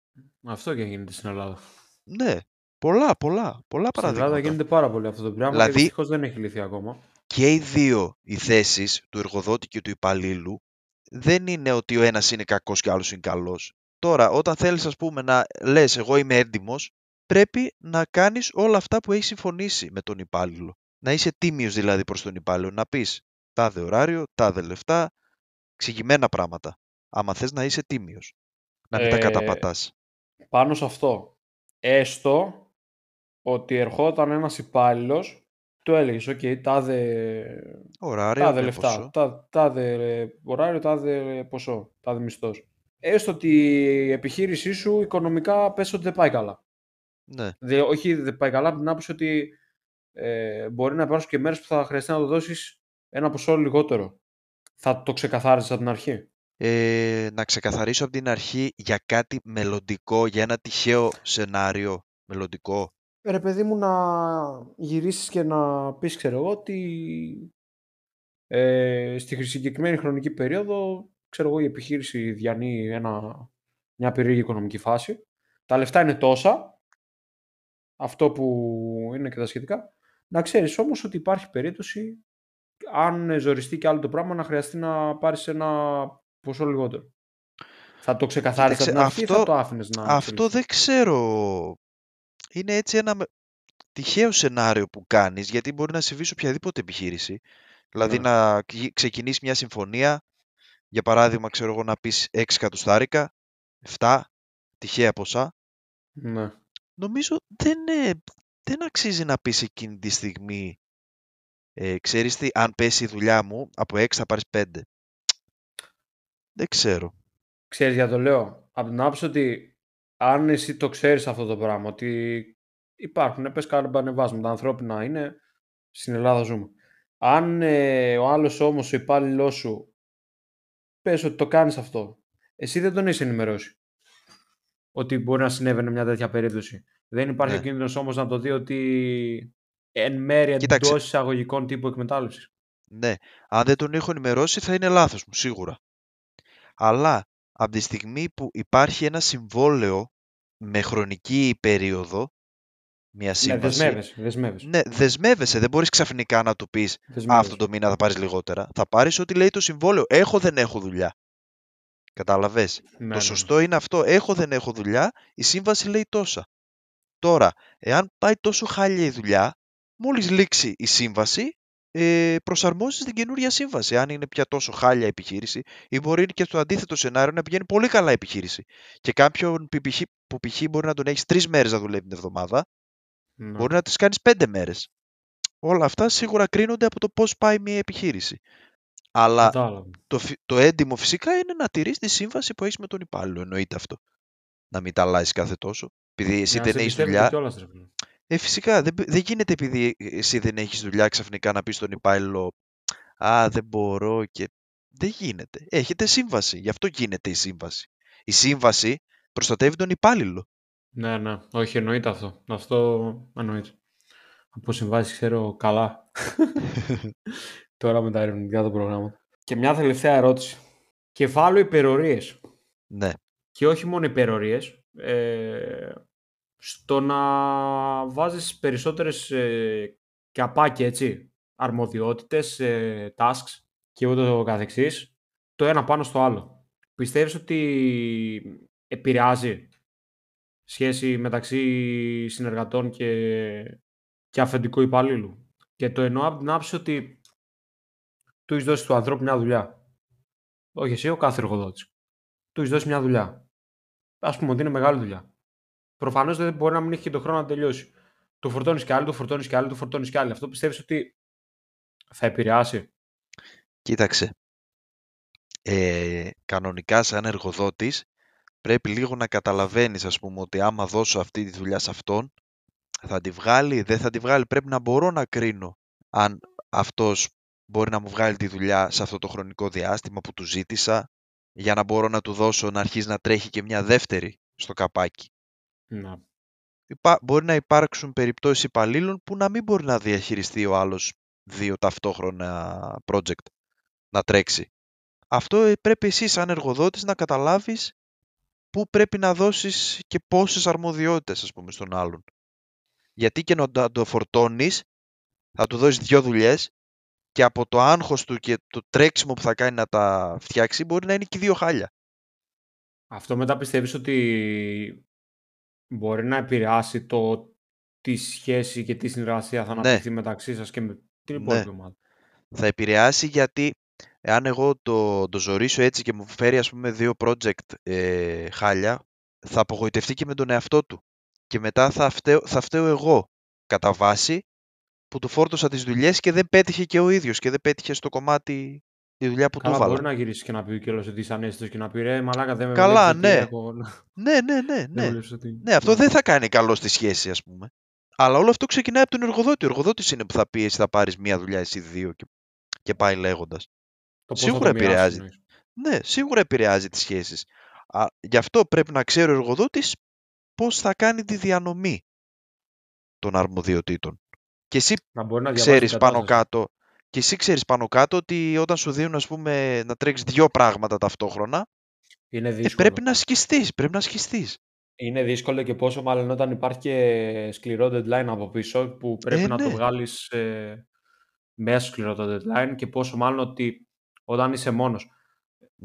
Αυτό και γίνεται στην Ελλάδα. ναι, πολλά, πολλά, πολλά Στην Ελλάδα παραδείγματα. γίνεται πάρα πολύ αυτό το πράγμα Δηλαδή- και δυστυχώς δεν έχει λυθεί ακόμα. Και οι δύο οι θέσεις του εργοδότη και του υπαλλήλου δεν είναι ότι ο ένας είναι κακός και ο άλλος είναι καλός. Τώρα, όταν θέλεις ας πούμε να λες εγώ είμαι έντιμος, πρέπει να κάνεις όλα αυτά που έχεις συμφωνήσει με τον υπάλληλο. Να είσαι τίμιος δηλαδή προς τον υπάλληλο, να πεις τάδε ωράριο, τάδε λεφτά, εξηγημένα πράγματα. Άμα θες να είσαι τίμιος, να μην τα Ε, καταπατάς. Πάνω σε αυτό, έστω ότι ερχόταν ένας υπάλληλος, του έλεγες, οκ, τάδε, Ωράριο, τάδε ναι, λεφτά, ποσό. τά- τάδε ωράριο, τάδε ποσό, τάδε μισθός. Έστω ότι η επιχείρησή σου οικονομικά πες ότι δεν πάει καλά. Ναι. Δε, όχι δεν πάει καλά, από την άποψη ότι ε, μπορεί να υπάρξουν και μέρες που θα χρειαστεί να το δώσεις ένα ποσό λιγότερο. Θα το ξεκαθάριζες από την αρχή. Ε, να ξεκαθαρίσω από την αρχή για κάτι μελλοντικό, για ένα τυχαίο σενάριο μελλοντικό. Ρε παιδί μου να γυρίσεις και να πεις ξέρω εγώ ότι ε, στη συγκεκριμένη χρονική περίοδο ξέρω εγώ η επιχείρηση διανύει ένα, μια περίεργη οικονομική φάση. Τα λεφτά είναι τόσα, αυτό που είναι και τα σχετικά. Να ξέρεις όμως ότι υπάρχει περίπτωση αν ζοριστεί και άλλο το πράγμα να χρειαστεί να πάρεις ένα ποσό λιγότερο. Θα το ξεκαθάρισεις από την Κοίταξε, αρχή ή θα αυτό- το άφηνες να Αυτό εξελιχθεί; δεν ξέρω. Είναι έτσι ένα με- τυχαίο σενάριο που κάνεις, γιατί μπορεί να συμβεί σε οποιαδήποτε επιχείρηση. Δηλαδή Ναι. να κι- ξεκινήσει μια συμφωνία, για παράδειγμα, ξέρω εγώ, να πεις 6 εκατοστάρικα, 7, τυχαία ποσά. Ναι. Νομίζω δεν, ε, δεν αξίζει να πεις εκείνη τη στιγμή, ε, ξέρεις τι, αν πέσει η δουλειά μου, από 6 θα πάρεις 5. Δεν ξέρω. Ξέρεις γιατί το λέω. Από την άποψη ότι αν εσύ το ξέρεις αυτό το πράγμα, ότι υπάρχουν, πες κάνουν ανεβάσματα, ανθρώπινα είναι, στην Ελλάδα ζούμε. Αν ε, ο άλλος όμως, ο υπάλληλός σου, πες ότι το κάνεις αυτό, εσύ δεν τον έχεις ενημερώσει. Ότι μπορεί να συνέβαινε μια τέτοια περίπτωση. Δεν υπάρχει Ναι. ο κίνδυνος όμως να το δει ότι εν μέρει Κοίταξε. εντός εισαγωγικών τύπου εκμετάλλευσης. Ναι, αν δεν τον έχω ενημερώσει θα είναι λάθος μου, σίγουρα. Αλλά από τη στιγμή που υπάρχει ένα συμβόλαιο με χρονική περίοδο, μια Ναι, σύμβαση, δεσμεύεσαι, δεσμεύεσαι. ναι, δεσμεύεσαι, δεν μπορείς ξαφνικά να του πεις «Α, δεσμεύεσαι. αυτό το μήνα θα πάρεις λιγότερα». Θα πάρεις ό,τι λέει το συμβόλαιο. Έχω δεν έχω δουλειά. Κατάλαβες; Ναι, ναι, Το ναι. σωστό είναι αυτό. Έχω δεν έχω δουλειά, η σύμβαση λέει τόσα. Τώρα, εάν πάει τόσο χάλια η δουλειά, μόλις λήξει η σύμβαση, ε, προσαρμόζεις την καινούρια σύμβαση. Αν είναι πια τόσο χάλια η επιχείρηση, ή μπορεί και στο αντίθετο σενάριο να πηγαίνει πολύ καλά η επιχείρηση. Και κάποιον που π.χ. που π.χ. μπορεί να τον έχεις τρεις μέρες να δουλεύει την εβδομάδα, Ναι. μπορεί να τις κάνεις πέντε μέρες. Όλα αυτά σίγουρα κρίνονται από το πώς πάει μια επιχείρηση. Αλλά Κατάλαβα. το, φυ- το έντιμο φυσικά είναι να τηρείς τη σύμβαση που έχεις με τον υπάλληλο. Εννοείται αυτό. Να μην τα αλλάζεις κάθε τόσο. Επειδή εσύ Για να δεν σε έχεις εμπιστεύεται δουλειά. κιόλας, ρε φίλε. Ε, φυσικά δεν, δεν γίνεται επειδή εσύ δεν έχεις δουλειά ξαφνικά να πεις στον υπάλληλο Α, δεν μπορώ και. Δεν γίνεται. Έχετε σύμβαση. Γι' αυτό γίνεται η σύμβαση. Η σύμβαση προστατεύει τον υπάλληλο. Ναι, ναι. Όχι, εννοείται αυτό. Αυτό εννοείται. Από συμβάσεις ξέρω καλά. Τώρα με τα ερευνητικά του προγράμματα. Και μια τελευταία ερώτηση. Κεφάλαιο υπερορίες. ναι. Και όχι μόνο υπερορίες. Ε, στο να βάζεις περισσότερες ε, καπάκι, έτσι, αρμοδιότητες, ε, tasks και ούτω καθεξής, το ένα πάνω στο άλλο. Πιστεύεις ότι επηρεάζει σχέση μεταξύ συνεργατών και, και αφεντικού υπαλλήλου. Και το εννοώ από την άποψη ότι του έχεις δώσει του ανθρώπου μια δουλειά. Όχι εσύ, ο κάθε εργοδότης. Του έχεις δώσει μια δουλειά. Α πούμε ότι είναι μεγάλη δουλειά. Προφανώς δεν μπορεί να μην έχει και τον χρόνο να τελειώσει. Του φορτώνεις κι άλλη, του φορτώνεις κι άλλη, του φορτώνεις κι άλλη. Αυτό πιστεύεις ότι θα επηρεάσει; Κοίταξε. Ε, κανονικά σαν εργοδότης πρέπει λίγο να καταλαβαίνεις ας πούμε ότι άμα δώσω αυτή τη δουλειά σε αυτόν θα τη βγάλει, δεν θα τη βγάλει. Πρέπει να μπορώ να κρίνω αν αυτός μπορεί να μου βγάλει τη δουλειά σε αυτό το χρονικό διάστημα που του ζήτησα για να μπορώ να του δώσω να αρχίσει να τρέχει και μια δεύτερη στο καπάκι. Ναι. Υπά- Μπορεί να υπάρξουν περιπτώσεις υπαλλήλων που να μην μπορεί να διαχειριστεί ο άλλος δύο ταυτόχρονα project να τρέξει. Αυτό ε, πρέπει εσύ σαν εργοδότης να καταλάβεις πού πρέπει να δώσεις και πόσες αρμοδιότητες ας πούμε στον άλλον. Γιατί και να το φορτώνεις θα του δώσεις δύο δουλειές και από το άγχος του και το τρέξιμο που θα κάνει να τα φτιάξει μπορεί να είναι και δύο χάλια. Αυτό μετά πιστεύεις ότι μπορεί να επηρεάσει το τι σχέση και τι συνεργασία θα ναι. αναπτυχθεί μεταξύ σας και με την ναι. υπόλοιπη ομάδα. Θα επηρεάσει γιατί εάν εγώ το, το ζωρίσω έτσι και μου φέρει ας πούμε δύο project ε, χάλια, θα απογοητευτεί και με τον εαυτό του. Και μετά θα φταίω, θα φταίω εγώ κατά βάση που του φόρτωσα τις δουλειές και δεν πέτυχε και ο ίδιος και δεν πέτυχε στο κομμάτι τη δουλειά που Καλά, του έβαλα. μπορεί να γυρίσεις και να πει κιόλας ότι είσαι ανέστητος και να πει ρε μαλάκα δεν με Καλά, βλέπεις εκεί, ναι. έχω- Ναι, ναι, ναι. ναι. βλέπεις ότι- Ναι, αυτό δεν θα κάνει καλό στη σχέση, ας πούμε. Αλλά όλο αυτό ξεκινάει από τον εργοδότη. Ο εργοδότης είναι που θα πει: Εσύ θα πάρεις μία δουλειά, εσύ δύο και, και πάει λέγοντας. Το πώς θα Σίγουρα το μοιράσεις, επηρεάζει. εννοείς. Ναι, σίγουρα επηρεάζει τις σχέσεις. Γι' αυτό πρέπει να ξέρει ο εργοδότης πώς θα κάνει τη διανομή των αρμοδιοτήτων. Και εσύ Να μπορεί να διαβάζει ξέρεις την πάνω κατάσταση. κάτω και εσύ ξέρεις πάνω κάτω ότι όταν σου δίνουν ας πούμε να τρέξεις δύο πράγματα ταυτόχρονα Είναι ε, δύσκολο. πρέπει να σκιστείς, πρέπει να σκιστείς. Είναι δύσκολο και πόσο μάλλον όταν υπάρχει και σκληρό deadline από πίσω που πρέπει Ε, να το ναι. βγάλεις ε, μέσα σκληρό το deadline και πόσο μάλλον ότι όταν είσαι μόνος.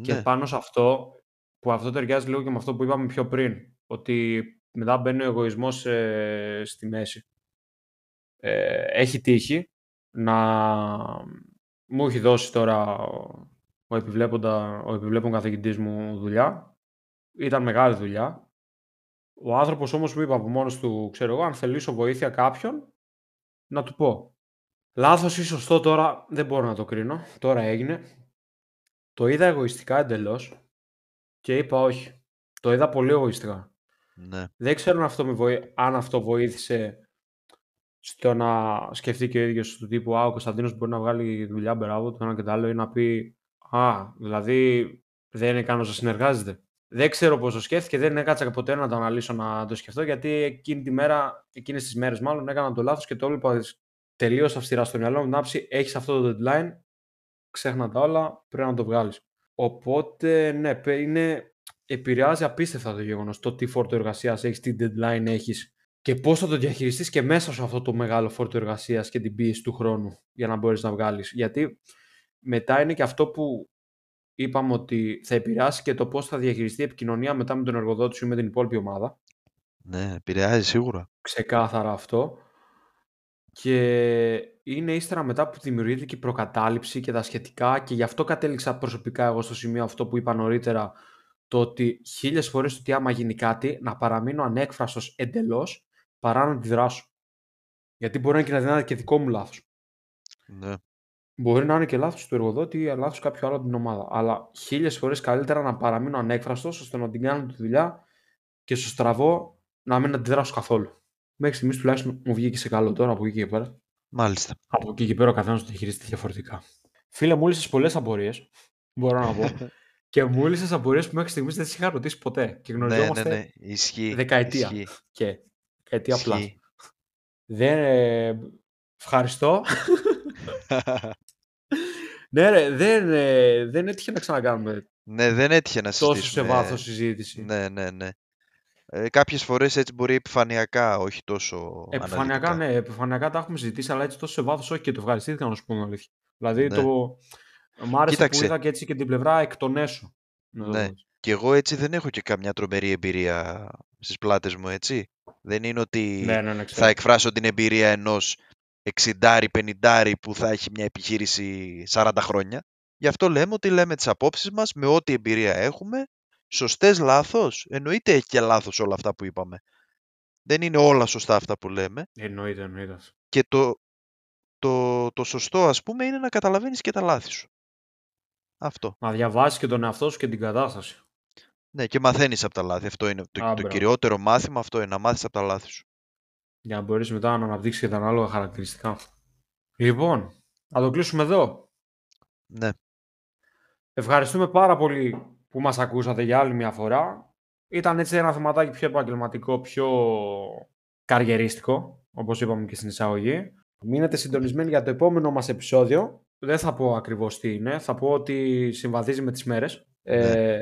Και Ναι, πάνω σε αυτό, που αυτό ταιριάζει λίγο και με αυτό που είπαμε πιο πριν, ότι μετά μπαίνει ο εγωισμός ε, στη μέση. Ε, έχει τύχει να μου έχει δώσει τώρα ο, ο, επιβλέποντα, ο επιβλέπων καθηγητής μου δουλειά. Ήταν μεγάλη δουλειά. Ο άνθρωπος όμως μου είπε από μόνος του, ξέρω εγώ, αν θελήσω βοήθεια κάποιον, να του πω. Λάθος ή σωστό τώρα δεν μπορώ να το κρίνω. Τώρα έγινε. Το είδα εγωιστικά εντελώς και είπα όχι. Το είδα πολύ εγωιστικά. ναι, Δεν ξέρω αν αυτό, με βοή- αν αυτό βοήθησε στο να σκεφτεί και ο ίδιος του τύπου «Α, ο Κωνσταντίνος μπορεί να βγάλει δουλειά, μπράβο, το ένα και το άλλο» ή να πει «Α, δηλαδή δεν είναι ικανός να συνεργάζεται». Δεν ξέρω πώς το σκέφτηκε, δεν έκατσα ποτέ να το αναλύσω να το σκεφτώ, γιατί εκείνη τη μέρα, εκείνες τις μέρες μάλλον, έκανα το λάθος και το έβλεπα τελείως αυστηρά στο μυαλό μου την άψη «Έχεις αυτό το deadline, ξέχνα τα όλα, πρέπει να το βγάλεις». Οπότε, ναι, παι- είναι, επηρεάζει απίστευτα το γεγονός το τι φόρτο εργασίας έχεις, τι deadline έχεις και πώς θα το διαχειριστείς και μέσα σε αυτό το μεγάλο φόρτο εργασίας και την πίεση του χρόνου για να μπορείς να βγάλεις. Γιατί μετά είναι και αυτό που είπαμε ότι θα επηρεάσει και το πώς θα διαχειριστεί η επικοινωνία μετά με τον εργοδότη σου ή με την υπόλοιπη ομάδα. ναι, επηρεάζει σίγουρα. Ξεκάθαρα αυτό. Και είναι ύστερα μετά που δημιουργείται και η προκατάληψη και τα σχετικά και γι' αυτό κατέληξα προσωπικά εγώ στο σημείο αυτό που είπα νωρίτερα το ότι χίλιες φορές το ότι άμα γίνει κάτι να παραμείνω ανέκφραστος εντελώς παρά να αντιδράσω. Γιατί μπορεί να είναι και να είναι και δικό μου λάθος. Ναι, Μπορεί να είναι και λάθος του εργοδότη ή λάθος κάποιου άλλου από την ομάδα. Αλλά χίλιες φορές καλύτερα να παραμείνω ανέκφραστος ώστε να την κάνω τη δουλειά και στο στραβό να μην αντιδράσω καθόλου. Μέχρι στιγμής τουλάχιστον μου βγήκε σε καλό τώρα από εκεί και πέρα. μάλιστα. Από εκεί και πέρα ο καθένας το διαχειρίζεται διαφορετικά. Φίλε, μου λύσε πολλές απορίες. Μπορώ να πω. και μου λύσε απορίες που μέχρι στιγμής δεν τι είχα ρωτήσει ποτέ. Και ναι, ναι, γνωριζόμαστε ναι, ισχύει. δεκαετία. Ισχύει. Και δεκαετία απλά. ισχύει. Δεν. ε, ευχαριστώ. ναι, ρε, δεν, ε, δεν έτυχε να ξανακάνουμε ναι, δεν έτυχε να τόσο σε συζητήσουμε. βάθος συζήτηση. Ναι, ναι, ναι. Ε, κάποιες φορές έτσι μπορεί επιφανειακά, όχι τόσο Επιφανειακά, αναλυτικά. ναι, επιφανειακά τα έχουμε συζητήσει, αλλά έτσι τόσο σε βάθος όχι και το ευχαριστήθηκα να σου πω την αλήθεια. Δηλαδή Ναι. το. Μ' άρεσε Κοίταξε. που είδα και έτσι και την πλευρά εκ των έσω. Να το Ναι. πω έτσι. Και εγώ έτσι δεν έχω και καμιά τρομερή εμπειρία στις πλάτες μου, έτσι. Δεν είναι ότι Ναι, ναι, ναι, θα ξέρω. εκφράσω την εμπειρία ενός 60-50 που θα έχει μια επιχείρηση 40 χρόνια. Γι' αυτό λέμε ότι λέμε τις απόψεις μας με ό,τι εμπειρία έχουμε. Σωστές λάθος; Εννοείται έχει και λάθος όλα αυτά που είπαμε. Δεν είναι όλα σωστά αυτά που λέμε. Εννοείται, εννοείται. Και το, το, το σωστό ας πούμε είναι να καταλαβαίνεις και τα λάθη σου. Αυτό. Να διαβάσεις και τον εαυτό σου και την κατάσταση. Ναι, και μαθαίνεις από τα λάθη. Αυτό είναι το, Α, το μπράβο. κυριότερο μάθημα, αυτό είναι να μάθεις από τα λάθη σου. Για να μπορείς μετά να αναπτύξεις και τα ανάλογα χαρακτηριστικά. Λοιπόν, να το κλείσουμε εδώ. Ναι, Ευχαριστούμε πάρα πολύ που μας ακούσατε για άλλη μια φορά. Ήταν έτσι ένα θεματάκι πιο επαγγελματικό, πιο καριερίστικο, όπως είπαμε και στην εισαγωγή. Μείνετε συντονισμένοι για το επόμενο μας επεισόδιο. Δεν θα πω ακριβώς τι είναι. Θα πω ότι συμβαδίζει με τις μέρες. Ε, Ναι.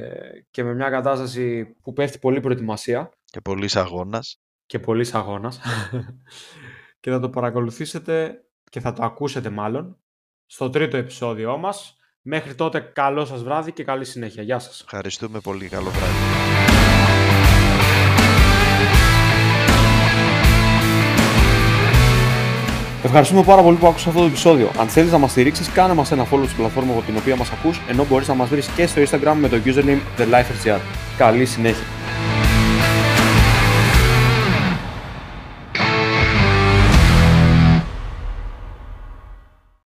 και με μια κατάσταση που πέφτει πολύ προετοιμασία Και πολλής αγώνας. και πολλής αγώνας. και θα το παρακολουθήσετε και θα το ακούσετε μάλλον στο τρίτο επεισόδιό μας. Μέχρι τότε καλό σας βράδυ και καλή συνέχεια. Γεια σας. Ευχαριστούμε πολύ. Καλό βράδυ. Ευχαριστούμε πάρα πολύ που άκουσες αυτό το επεισόδιο. Αν θέλεις να μας στηρίξεις, κάνε μας ένα follow στην πλατφόρμας από την οποία μας ακούς, ενώ μπορείς να μας βρεις και στο Instagram με το username TheLifeRGR. Καλή συνέχεια.